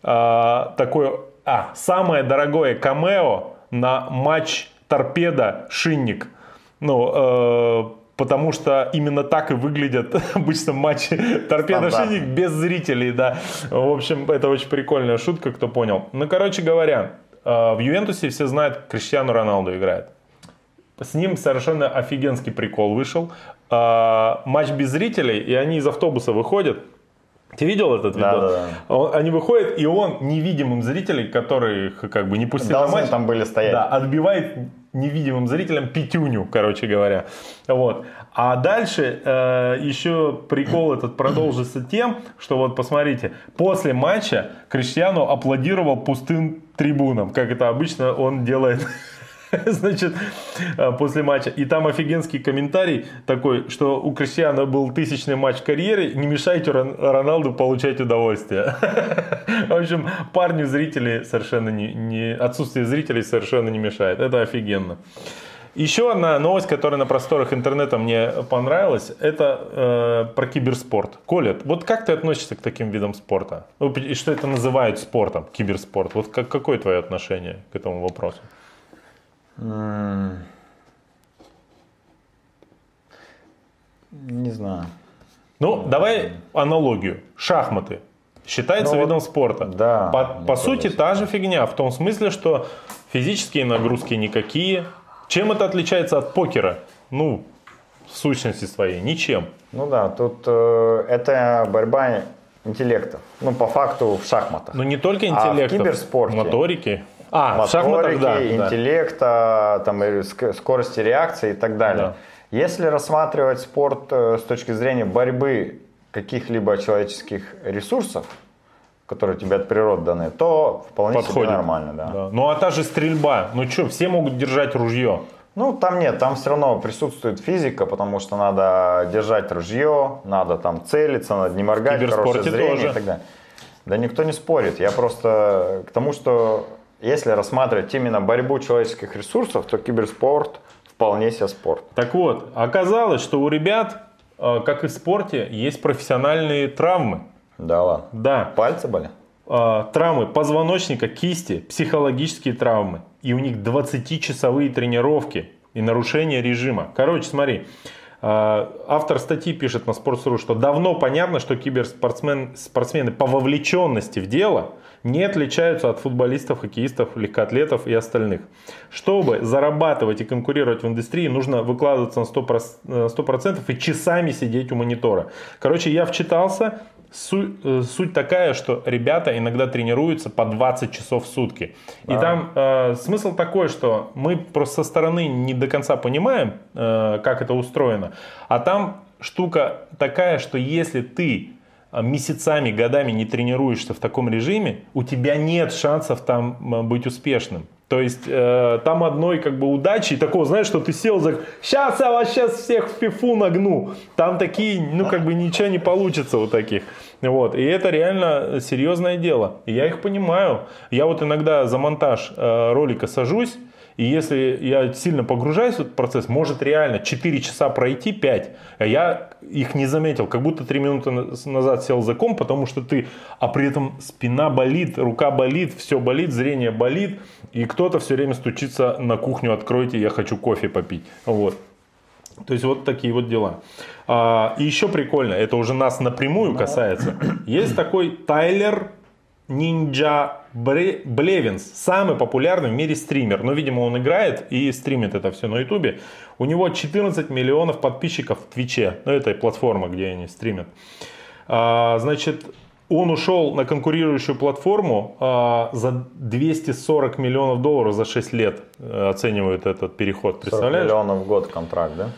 а, такое, а, самое дорогое камео на матч торпеда, шинник. Ну, э, потому что именно так и выглядят обычно матчи торпеда шинник без зрителей, да. В общем, это очень прикольная шутка, кто понял. Ну, короче говоря, э, в Ювентусе все знают, Криштиану Роналду играет. С ним совершенно офигенский прикол вышел. А, матч без зрителей, и они из автобуса выходят. Ты видел этот Да, видос? да, Он- Они выходят, и он невидимым зрителей, которых как бы не пустили на Должны матч, там были стоять. да, отбивает невидимым зрителям пятюню, короче говоря. Вот. А дальше э, еще прикол этот продолжится тем, что вот посмотрите, после матча Криштиану аплодировал пустым трибунам, как это обычно он делает Значит, э, после матча. И там офигенский комментарий такой, что у Криштиана был тысячный матч в карьере, не мешайте Рон- Роналду получать удовольствие. В общем, парню зрители совершенно не, не- отсутствие зрителей совершенно не мешает. Это офигенно. Еще одна новость, которая на просторах интернета мне понравилась, это э, про киберспорт. Коля, вот как ты относишься к таким видам спорта? Ну, И что это называют спортом, киберспорт? Вот как, какое твое отношение к этому вопросу? Не знаю. Ну, давай аналогию. Шахматы. Считается Ну, видом спорта. да, По, по сути, та же фигня. В том смысле, что физические нагрузки никакие. Чем это отличается от покера? Ну, в сущности своей, ничем. Ну да, тут э, это борьба интеллектов. Ну, по факту в шахматах. Но не только А в киберспорте? Моторики. А, моторики, да. да. интеллекта, там, и ск- скорости реакции и так далее. Да. Если рассматривать спорт э, с точки зрения борьбы каких-либо человеческих ресурсов, которые тебе от природы даны, то вполне Подходит. себе нормально, да. Да. Ну, а та же стрельба. Ну, что, все могут держать ружье. Ну, там нет, там все равно присутствует физика, потому что надо держать ружье, надо там целиться, надо не моргать, хорошее зрение тоже. и так далее. Да никто не спорит. Я просто к тому, что если рассматривать именно борьбу человеческих ресурсов, то киберспорт вполне себе спорт. Так вот, оказалось, что у ребят, э, как и в спорте, есть профессиональные травмы. Да ладно. Да. Пальцы были? э, травмы позвоночника, кисти, психологические травмы. И у них 20-часовые тренировки и нарушение режима. Короче, смотри. э, Автор статьи пишет на Sports.ru, что давно понятно, что киберспортсмен, спортсмены по вовлеченности в дело не отличаются от футболистов, хоккеистов, легкоатлетов и остальных. Чтобы зарабатывать и конкурировать в индустрии, нужно выкладываться на 100%, э, 100% и часами сидеть у монитора. Короче, я вчитался, э, суть такая, что ребята иногда тренируются по 20 часов в сутки. И Да. там э, смысл такой, что мы просто со стороны не до конца понимаем, э, как это устроено. А там штука такая, что если ты э, месяцами, годами не тренируешься в таком режиме, у тебя нет шансов там быть успешным. То есть э, там одной как бы удачи и такого, знаешь, что ты сел за... Сейчас я вас сейчас всех в фифу нагну. Там такие, ну как бы ничего не получится у таких. Вот. И это реально серьезное дело. И я их понимаю. Я вот иногда за монтаж э, ролика сажусь, и если я сильно погружаюсь в этот процесс, может реально 4 часа пройти, 5, а я их не заметил, как будто 3 минуты на- назад сел за ком, потому что ты, а при этом спина болит, рука болит, все болит, зрение болит, и кто-то все время стучится на кухню, откройте, я хочу кофе попить. Вот. То есть вот такие вот дела. А, и еще прикольно, это уже нас напрямую касается. Есть такой Тайлер Нинджа Бре- Блевинс, самый популярный в мире стример. Ну, видимо, он играет и стримит это все на Ютубе. У него 14 миллионов подписчиков в Твиче. Ну, это платформа, где они стримят. А, значит, он ушел на конкурирующую платформу а, за 240 миллионов долларов за 6 лет э, оценивают этот переход. 40 Представляешь? миллионов в год контракт, да?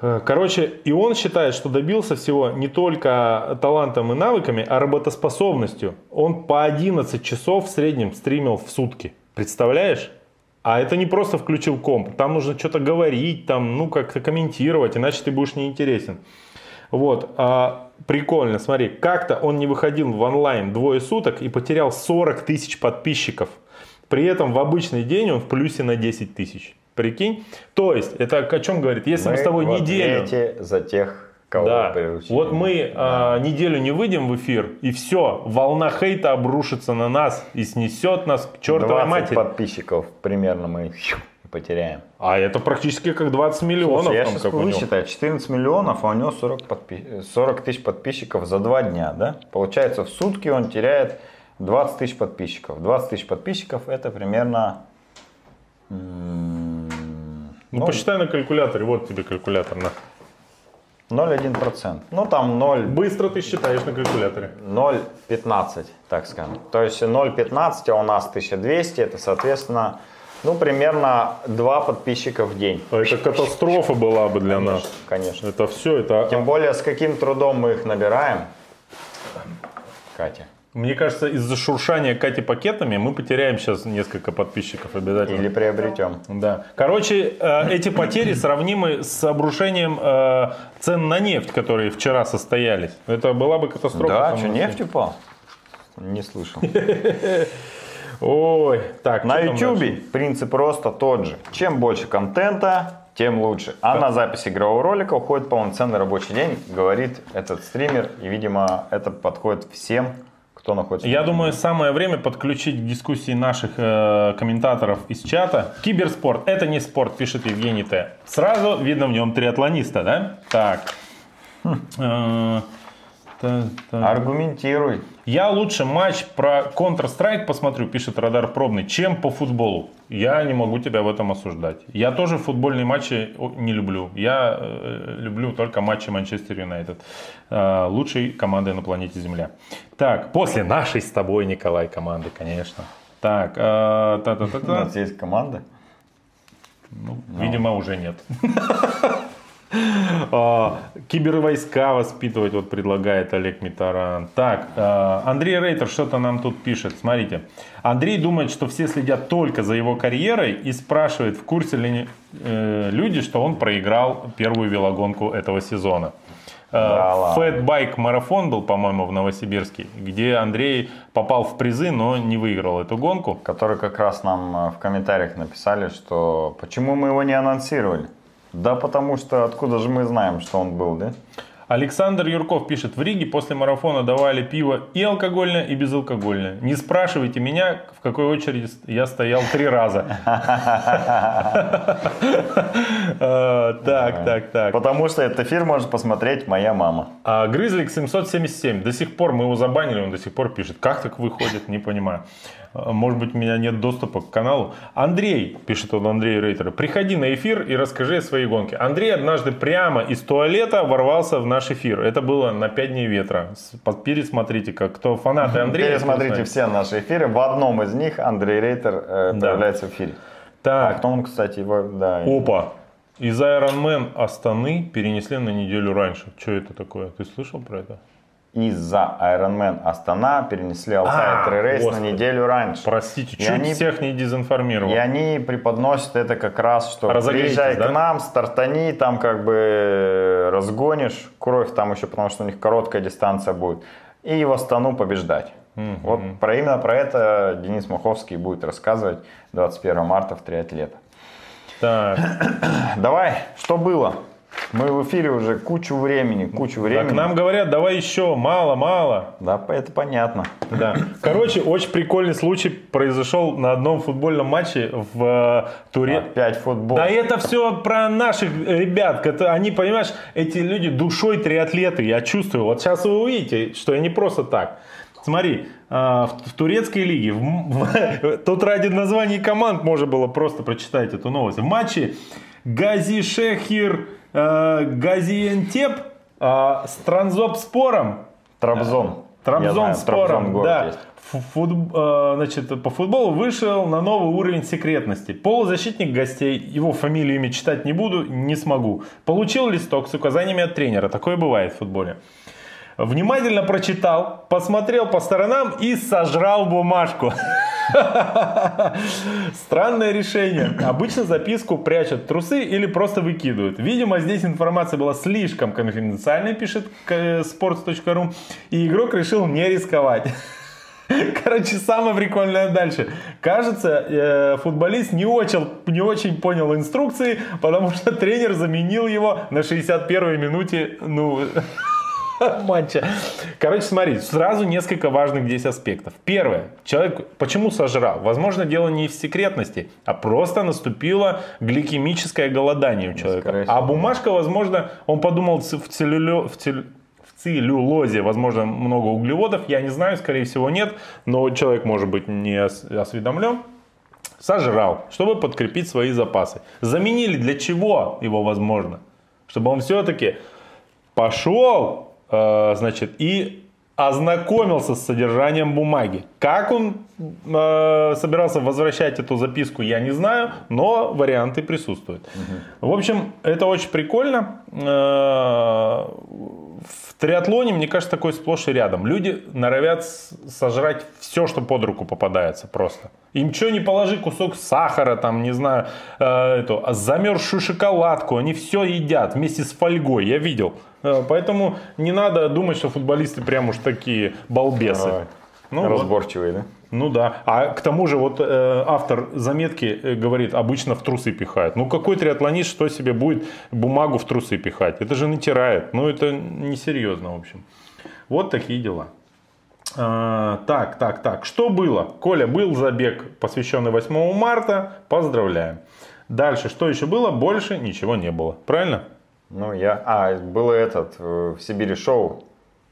Э, Короче, и он считает, что добился всего не только талантом и навыками, а работоспособностью. Он по 11 часов в среднем стримил в сутки. Представляешь? А это не просто включил комп. Там нужно что-то говорить, там, ну, как-то комментировать, иначе ты будешь неинтересен. Вот, а, прикольно, смотри, как-то он не выходил в онлайн двое суток и потерял 40 тысяч подписчиков. При этом в обычный день он в плюсе на 10 тысяч. Прикинь? То есть, это о чем говорит? Если мы, с тобой в неделю... за тех, кого Да, приручили. вот мы а, неделю не выйдем в эфир, и все, волна хейта обрушится на нас и снесет нас к чертовой 20 матери. подписчиков примерно мы потеряем. А это практически как 20 миллионов. Слушай, я там, сейчас высчитаю, 14 миллионов, а у него 40, подпи- 40 тысяч подписчиков за два дня, да? Получается, в сутки он теряет 20 тысяч подписчиков. 20 тысяч подписчиков это примерно... Ну, ноль- посчитай на калькуляторе. Вот тебе калькулятор. На. 0,1%. Ну, там 0, Быстро ты считаешь на калькуляторе. 0,15, так скажем. То есть 0,15, а у нас 1200, это, соответственно, ну, примерно 2 подписчика в день. А Это катастрофа была бы для нас. Конечно. Это все, это... Тем более, с каким трудом мы их набираем. Катя. Мне кажется, из-за шуршания Кати пакетами мы потеряем сейчас несколько подписчиков обязательно. Или приобретем. Да. Короче, э, эти потери сравнимы с обрушением э, цен на нефть, которые вчера состоялись. Это была бы катастрофа. Да, что, нефть упал? Не слышал. Ой, так. На YouTube принцип просто тот же. Чем больше контента, тем лучше. А на запись игрового ролика уходит полноценный рабочий день, говорит этот стример. И, видимо, это подходит всем, кто находится. Я думаю, самое время подключить к дискуссии наших э, комментаторов из чата. Киберспорт – это не спорт, пишет Евгений Т. Сразу видно в нем триатлониста, да? Так. Э, та- та- Аргументируй. Я лучше матч про Counter-Strike посмотрю, пишет Радар Пробный, чем по футболу. Я не могу тебя в этом осуждать. Я тоже футбольные матчи не люблю. Я э, люблю только матчи Манчестер Юнайтед. Э, лучшей команды на планете Земля. Так, после нашей с тобой, Николай, команды, конечно. Так, э, У та-та-та-та. нас есть команда. Ну, видимо, уже нет. А, Кибервойска воспитывать, вот предлагает Олег Митаран. Так, а, Андрей Рейтер что-то нам тут пишет. Смотрите. Андрей думает, что все следят только за его карьерой и спрашивает, в курсе ли э, люди, что он проиграл первую велогонку этого сезона. Фэтбайк марафон был, по-моему, в Новосибирске, где Андрей попал в призы, но не выиграл эту гонку. Которые как раз нам э, в комментариях написали, что почему мы его не анонсировали. Да потому что откуда же мы знаем, что он был, да? Александр Юрков пишет, в Риге после марафона давали пиво и алкогольное, и безалкогольное. Не спрашивайте меня, в какой очереди я стоял три раза. Э, Так, так, так. Потому что этот эфир может посмотреть моя мама. А Грызлик 777, до сих пор мы его забанили, он до сих пор пишет. Как так выходит, не понимаю. А, Может быть, у меня нет доступа к каналу. Андрей, пишет он Андрей Рейтер, приходи на эфир и расскажи о своей гонке. Андрей однажды прямо из туалета ворвался в наш эфир. Это было на 5 дней ветра. Пересмотрите, как кто фанаты Андрея. Пересмотрите все наши эфиры. В одном из них Андрей Рейтер э, Да. появляется в эфире. А Так, кто он, кстати, его, да. опа. Из Iron Man Астаны перенесли на неделю раньше. Что это такое? Ты слышал про это? Из-за Ironman Астана перенесли Алтай А, Трейс на неделю раньше. Простите, И чуть они- всех не дезинформировал. И они преподносят это как раз, что приезжай да? к нам, стартани, там как бы э, разгонишь кровь, там еще потому что у них короткая дистанция будет, и в Астану побеждать. Вот про, именно про это Денис Маховский будет рассказывать 21 марта в триатлета. Так, Давай, что было? Мы в эфире уже кучу времени, кучу времени. так нам говорят, давай еще, мало, мало. Да, это понятно. Да. Короче, очень прикольный случай произошел на одном футбольном матче в э, Туре. Опять футбол. Да это все про наших ребят. Это, они, понимаешь, эти люди душой триатлеты. Я чувствую. Вот сейчас вы увидите, что я не просто так. Смотри, а, в, в турецкой лиге, в в- тут ради названий команд можно было просто прочитать эту новость. В матче Гази Шехир э, Газиентеп э, с Транзопспором Трабзон. Я Трабзон знаю, спором, да. есть. Фут- э, значит, по футболу вышел на новый уровень секретности. Полузащитник гостей, его фамилию, имя читать не буду, не смогу. Получил листок с указаниями от тренера. Такое бывает в футболе. Внимательно прочитал, посмотрел по сторонам и сожрал бумажку. Странное решение. Обычно записку прячут трусы или просто выкидывают. Видимо, здесь информация была слишком конфиденциальной, пишет э, sports.ru, и игрок решил не рисковать. Короче, самое прикольное дальше. Кажется, э, футболист не очень, не очень понял инструкции, потому что тренер заменил его на 61-й минуте. Ну, матча. Короче, смотри, сразу несколько важных здесь аспектов. Первое. Человек почему сожрал? Возможно, дело не в секретности, а просто наступило гликемическое голодание у человека. скорее. А бумажка, возможно, он подумал в, целлюлё- в целлю- целлюлозе, возможно, много углеводов. Я не знаю, скорее всего, нет. Но человек может быть не ос- осведомлен. Сожрал, чтобы подкрепить свои запасы. Заменили для чего его возможно? Чтобы он все-таки пошел, значит, и ознакомился с содержанием бумаги. Как он э, собирался возвращать эту записку, я не знаю, но варианты присутствуют. В общем, это очень прикольно. Э, В триатлоне, мне кажется, такой сплошь и рядом. Люди норовят сожрать все, что под руку попадается просто. Им что не положи, кусок сахара, там, не знаю, э, эту, замерзшую шоколадку, они все едят вместе с фольгой, я видел. Э, поэтому не надо думать, что футболисты прям уж такие балбесы. Ну, вот. Разборчивый, да? Ну да. А к тому же вот э, автор заметки э, говорит, обычно в трусы пихают. Ну какой триатлонист что себе будет бумагу в трусы пихать? Это же натирает. Ну это несерьезно, в общем. Вот такие дела. А, так, так, так. Что было? Коля, был забег, посвященный 8 марта. Поздравляем. Дальше, что еще было? Больше ничего не было. Правильно? Ну, я... А, было этот, э, в Сибири шоу,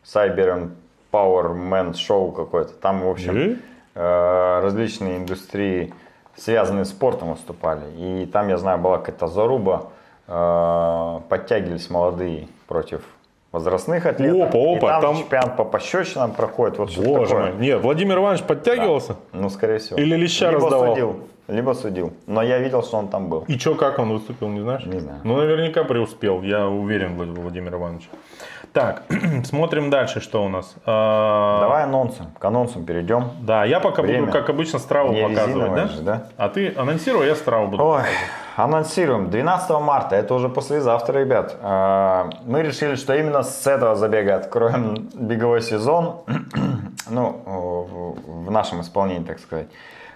Cyber Powerman шоу какое-то. Там, в общем, И? э, различные индустрии, связанные с спортом, выступали. И там, я знаю, была какая-то заруба, э, подтягивались молодые против возрастных атлетов. Опа, опа, И там, там- чемпионат по пощечинам проходит. Вот что Боже такое. мой. Нет, Владимир Иванович подтягивался? Ну, скорее всего. Или леща либо раздавал? судил, либо судил. Но я видел, что он там был. И что, как он выступил, не знаешь? Не знаю. Ну, наверняка преуспел, я уверен, Влад- Владимир Иванович. Так, смотрим дальше, что у нас. А, Давай анонсы. К анонсам перейдем. Да, я пока Время. буду, как обычно, страву Не показывать, да? же, да? А ты анонсируй, а я страву буду Ой, показывать. анонсируем. 12 марта, это уже послезавтра, ребят. А, Мы решили, что именно с этого забега откроем беговой сезон. Ну, в нашем исполнении, так сказать.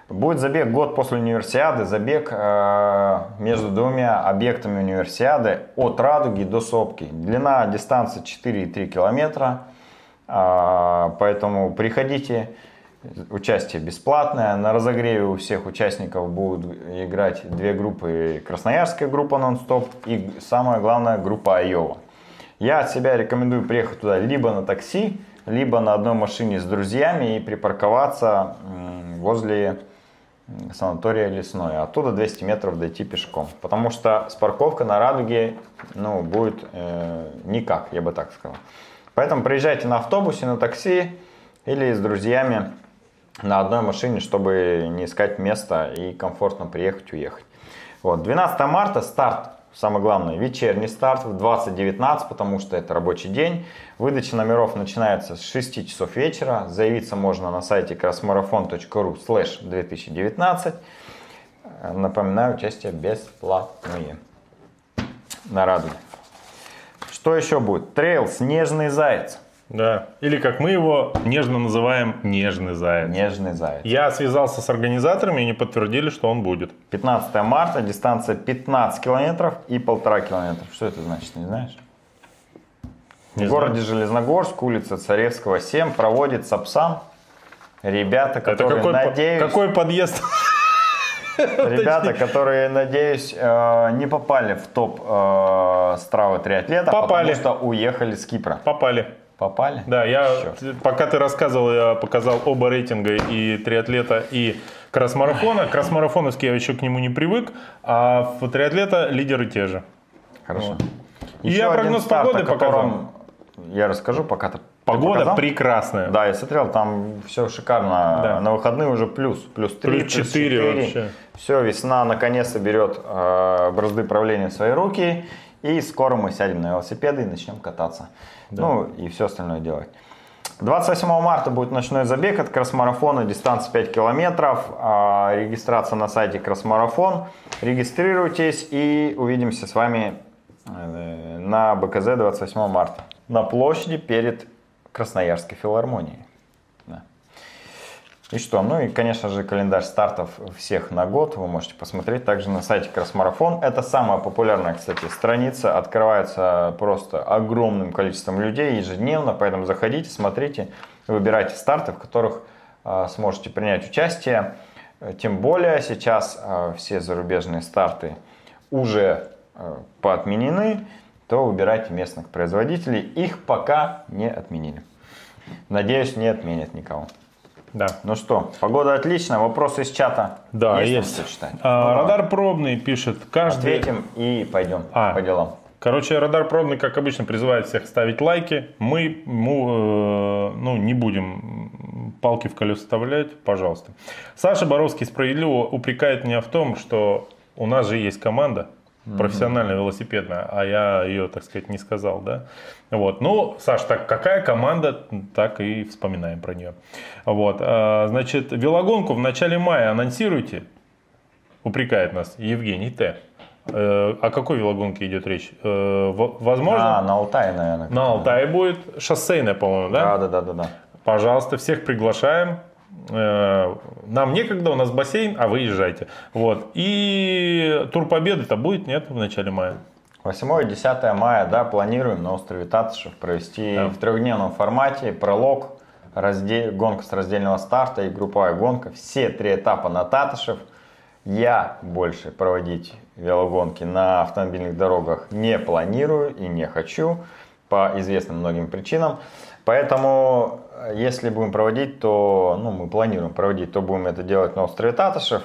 Будет забег год после универсиады, забег э, между двумя объектами универсиады от Радуги до Сопки. Длина дистанции 4,3 километра. А, Поэтому приходите, участие бесплатное. На разогреве у всех участников будут играть две группы. Красноярская группа нон-стоп и самое главное группа Айова. Я от себя рекомендую приехать туда либо на такси, либо на одной машине с друзьями и припарковаться возле санатория Лесной. Оттуда 200 метров дойти пешком. Потому что с парковкой на Радуге ну, будет э, никак, я бы так сказал. Поэтому приезжайте на автобусе, на такси или с друзьями на одной машине, чтобы не искать место и комфортно приехать, уехать. Вот. 12 марта старт, самое главное, вечерний старт в 20.19, потому что это рабочий день. Выдача номеров начинается с 6 часов вечера. Заявиться можно на сайте crossmarathon.ru slash 2019. Э, Напоминаю, участие бесплатные. На радуге. Что еще будет? Трейл «Снежный заяц». Да. Или как мы его нежно называем, нежный заяц. Нежный заяц. Я связался с организаторами и они подтвердили, что он будет. 15 марта, дистанция 15 километров и полтора километра. Что это значит, не знаешь? Не в знаю. городе Железногорск, улица Царевского, 7, проводит Сапсан. Ребята, Это которые, какой, по- надеюсь, какой подъезд? ребята, которые, надеюсь, э, не попали в топ э, Стравы триатлета, Попали. потому что уехали с Кипра. Попали. Попали? Да, я, Чёрт. пока ты рассказывал, я показал оба рейтинга и триатлета, и кросс-марафона. Кросс-марафоновский я еще к нему не привык, а в триатлета лидеры те же. Хорошо. И Еще я прогноз старт, погоды котором Я расскажу, пока ты Погода показал? прекрасная. Да, я смотрел, там все шикарно. Да. На выходные уже плюс. Плюс 3, Плюс четыре вообще. Все, весна наконец-то берет э, бразды правления в свои руки. И скоро мы сядем на велосипеды и начнем кататься. Ну и все остальное делать. 28 марта будет ночной забег от Кросмарафона, дистанция 5 километров. А, Регистрация на сайте Кросмарафон. Регистрируйтесь и увидимся с вами э, на БКЗ 28 марта. На площади перед Красноярской филармонией. И что? Ну и, конечно же, календарь стартов всех на год вы можете посмотреть также на сайте Кросмарафон. Это самая популярная, кстати, страница. Открывается просто огромным количеством людей ежедневно, поэтому заходите, смотрите, выбирайте старты, в которых э, сможете принять участие. Тем более сейчас э, все зарубежные старты уже э, поотменены, то выбирайте местных производителей. Их пока не отменили. Надеюсь, не отменят никого. Да. Ну что, погода отличная. Вопросы из чата. Да, есть. есть. А, Ну, радар пробный пишет. Каждый... Ответим и пойдем А. по делам. Короче, радар пробный, как обычно, призывает всех ставить лайки. Мы э, ну, не будем палки в колеса вставлять, пожалуйста. Саша Боровский справедливо упрекает меня в том, что у нас же есть команда профессиональная велосипедная, а я ее, так сказать, не сказал, да. Вот. Ну, Саш, так какая команда, так и вспоминаем про нее. Вот. А, Значит, велогонку в начале мая анонсируйте, упрекает нас Евгений Т. Э, О какой велогонке идет речь? Э, Возможно, А, на Алтае, наверное. на Алтае будет шоссейная, по-моему, да? Да, да, да, да, да. Пожалуйста, всех приглашаем. Э, Нам некогда, у нас бассейн, а вы езжайте. Вот. И тур победы-то будет, нет, в начале мая? 8-10 мая, да, планируем на острове Татышев провести Да. в трехдневном формате пролог, разде- гонка с раздельного старта и групповая гонка. Все три этапа на Татышев. Я больше проводить велогонки на автомобильных дорогах не планирую и не хочу по известным многим причинам. Поэтому, если будем проводить, то, ну, мы планируем проводить, то будем это делать на острове Татышев.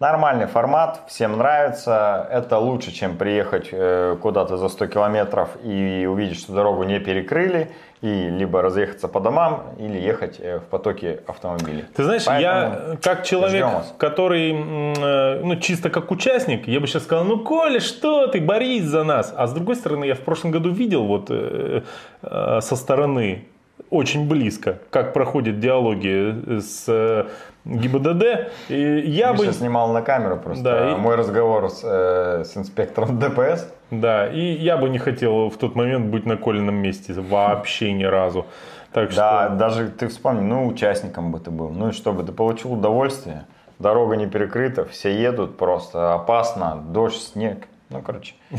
Нормальный формат, всем нравится. Это лучше, чем приехать э, куда-то за 100 километров и увидеть, что дорогу не перекрыли, и либо разъехаться по домам, или ехать э, в потоке автомобилей. Ты знаешь, Поэтому я как человек, который, э, ну, чисто как участник, я бы сейчас сказал, ну, Коля, что ты, борись за нас. А с другой стороны, я в прошлом году видел вот э, э, со стороны, очень близко, как проходят диалоги с э, ГИБДД. И я бы... Миша снимал на камеру просто Да, и- мой разговор с, э, с инспектором ДПС. Да, и я бы не хотел в тот момент быть на Колином месте вообще ни разу. Так Да, что... даже ты вспомни, ну, участником бы ты был. Ну и что бы, ты получил удовольствие. Дорога не перекрыта, все едут просто опасно, дождь, снег. Ну, короче,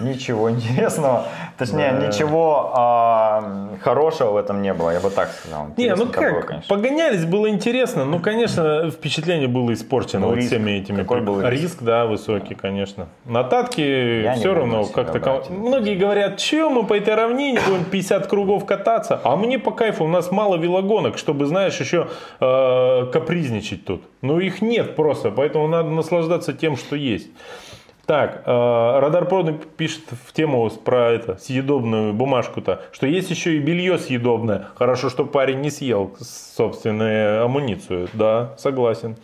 ничего интересного. Точнее, Да. ничего а, хорошего в этом не было, я бы так сказал. Не, ну Интересно было, как, конечно. погонялись, было интересно, ну, конечно, впечатление было испорчено Ну, вот риск. всеми этими. Какой был риск? риск? да, высокий, конечно. На татке Я все равно как-то... ком-. Многие говорят, че мы по этой равнине будем 50 кругов кататься, а мне по кайфу, у нас мало велогонок, чтобы, знаешь, еще э, капризничать тут. Ну, их нет просто, поэтому надо наслаждаться тем, что есть. Так, э, Радар Продный пишет в тему про это, съедобную бумажку-то, что есть еще и белье съедобное. Хорошо, что парень не съел собственную амуницию. Да, согласен.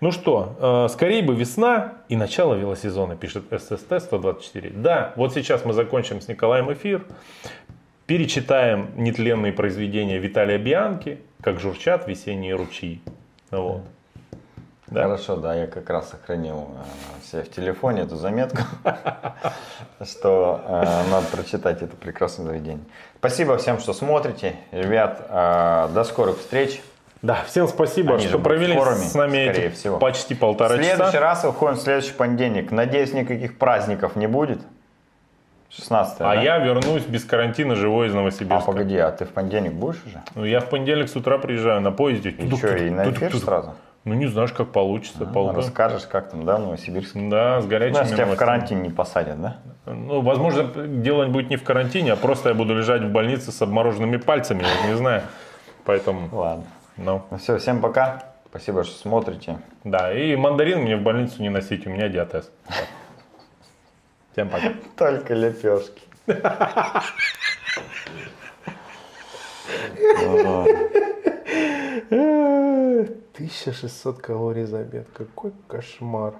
Ну что, э, скорее бы весна и начало велосезона, пишет ССТ 124. Да, вот сейчас мы закончим с Николаем эфир, перечитаем нетленные произведения Виталия Бианки, как журчат весенние ручьи. Вот. Да. Хорошо, да, я как раз сохранил э, себе в телефоне эту заметку, что э, надо прочитать это прекрасное заведение. Спасибо всем, что смотрите. Ребят, э, до скорых встреч. Да, всем спасибо, Они что провели скорыми, с нами эти всего. почти В полтора следующий часа. раз выходим в следующий понедельник. Надеюсь, никаких праздников не будет. 16 А я вернусь без карантина живой из А, Новосибирска. погоди, а ты в понедельник будешь уже? Ну, я в понедельник с утра приезжаю на поезде. И что, и на эфир сразу? Ну, не знаешь, как получится. Ну, полка. Расскажешь, как там, да, в Новосибирске? Да, с Ну, горячими если тебя в карантин не посадят, да? Ну, возможно, дело будет не в карантине, а просто я буду лежать в больнице с обмороженными пальцами, я не знаю. Поэтому, Ладно. ну, Ну все, всем пока. Спасибо, что смотрите. да. И мандарин мне в больницу не носить, у меня диатез. Всем пока. Только лепешки. 1600 калорий за обед. Какой кошмар.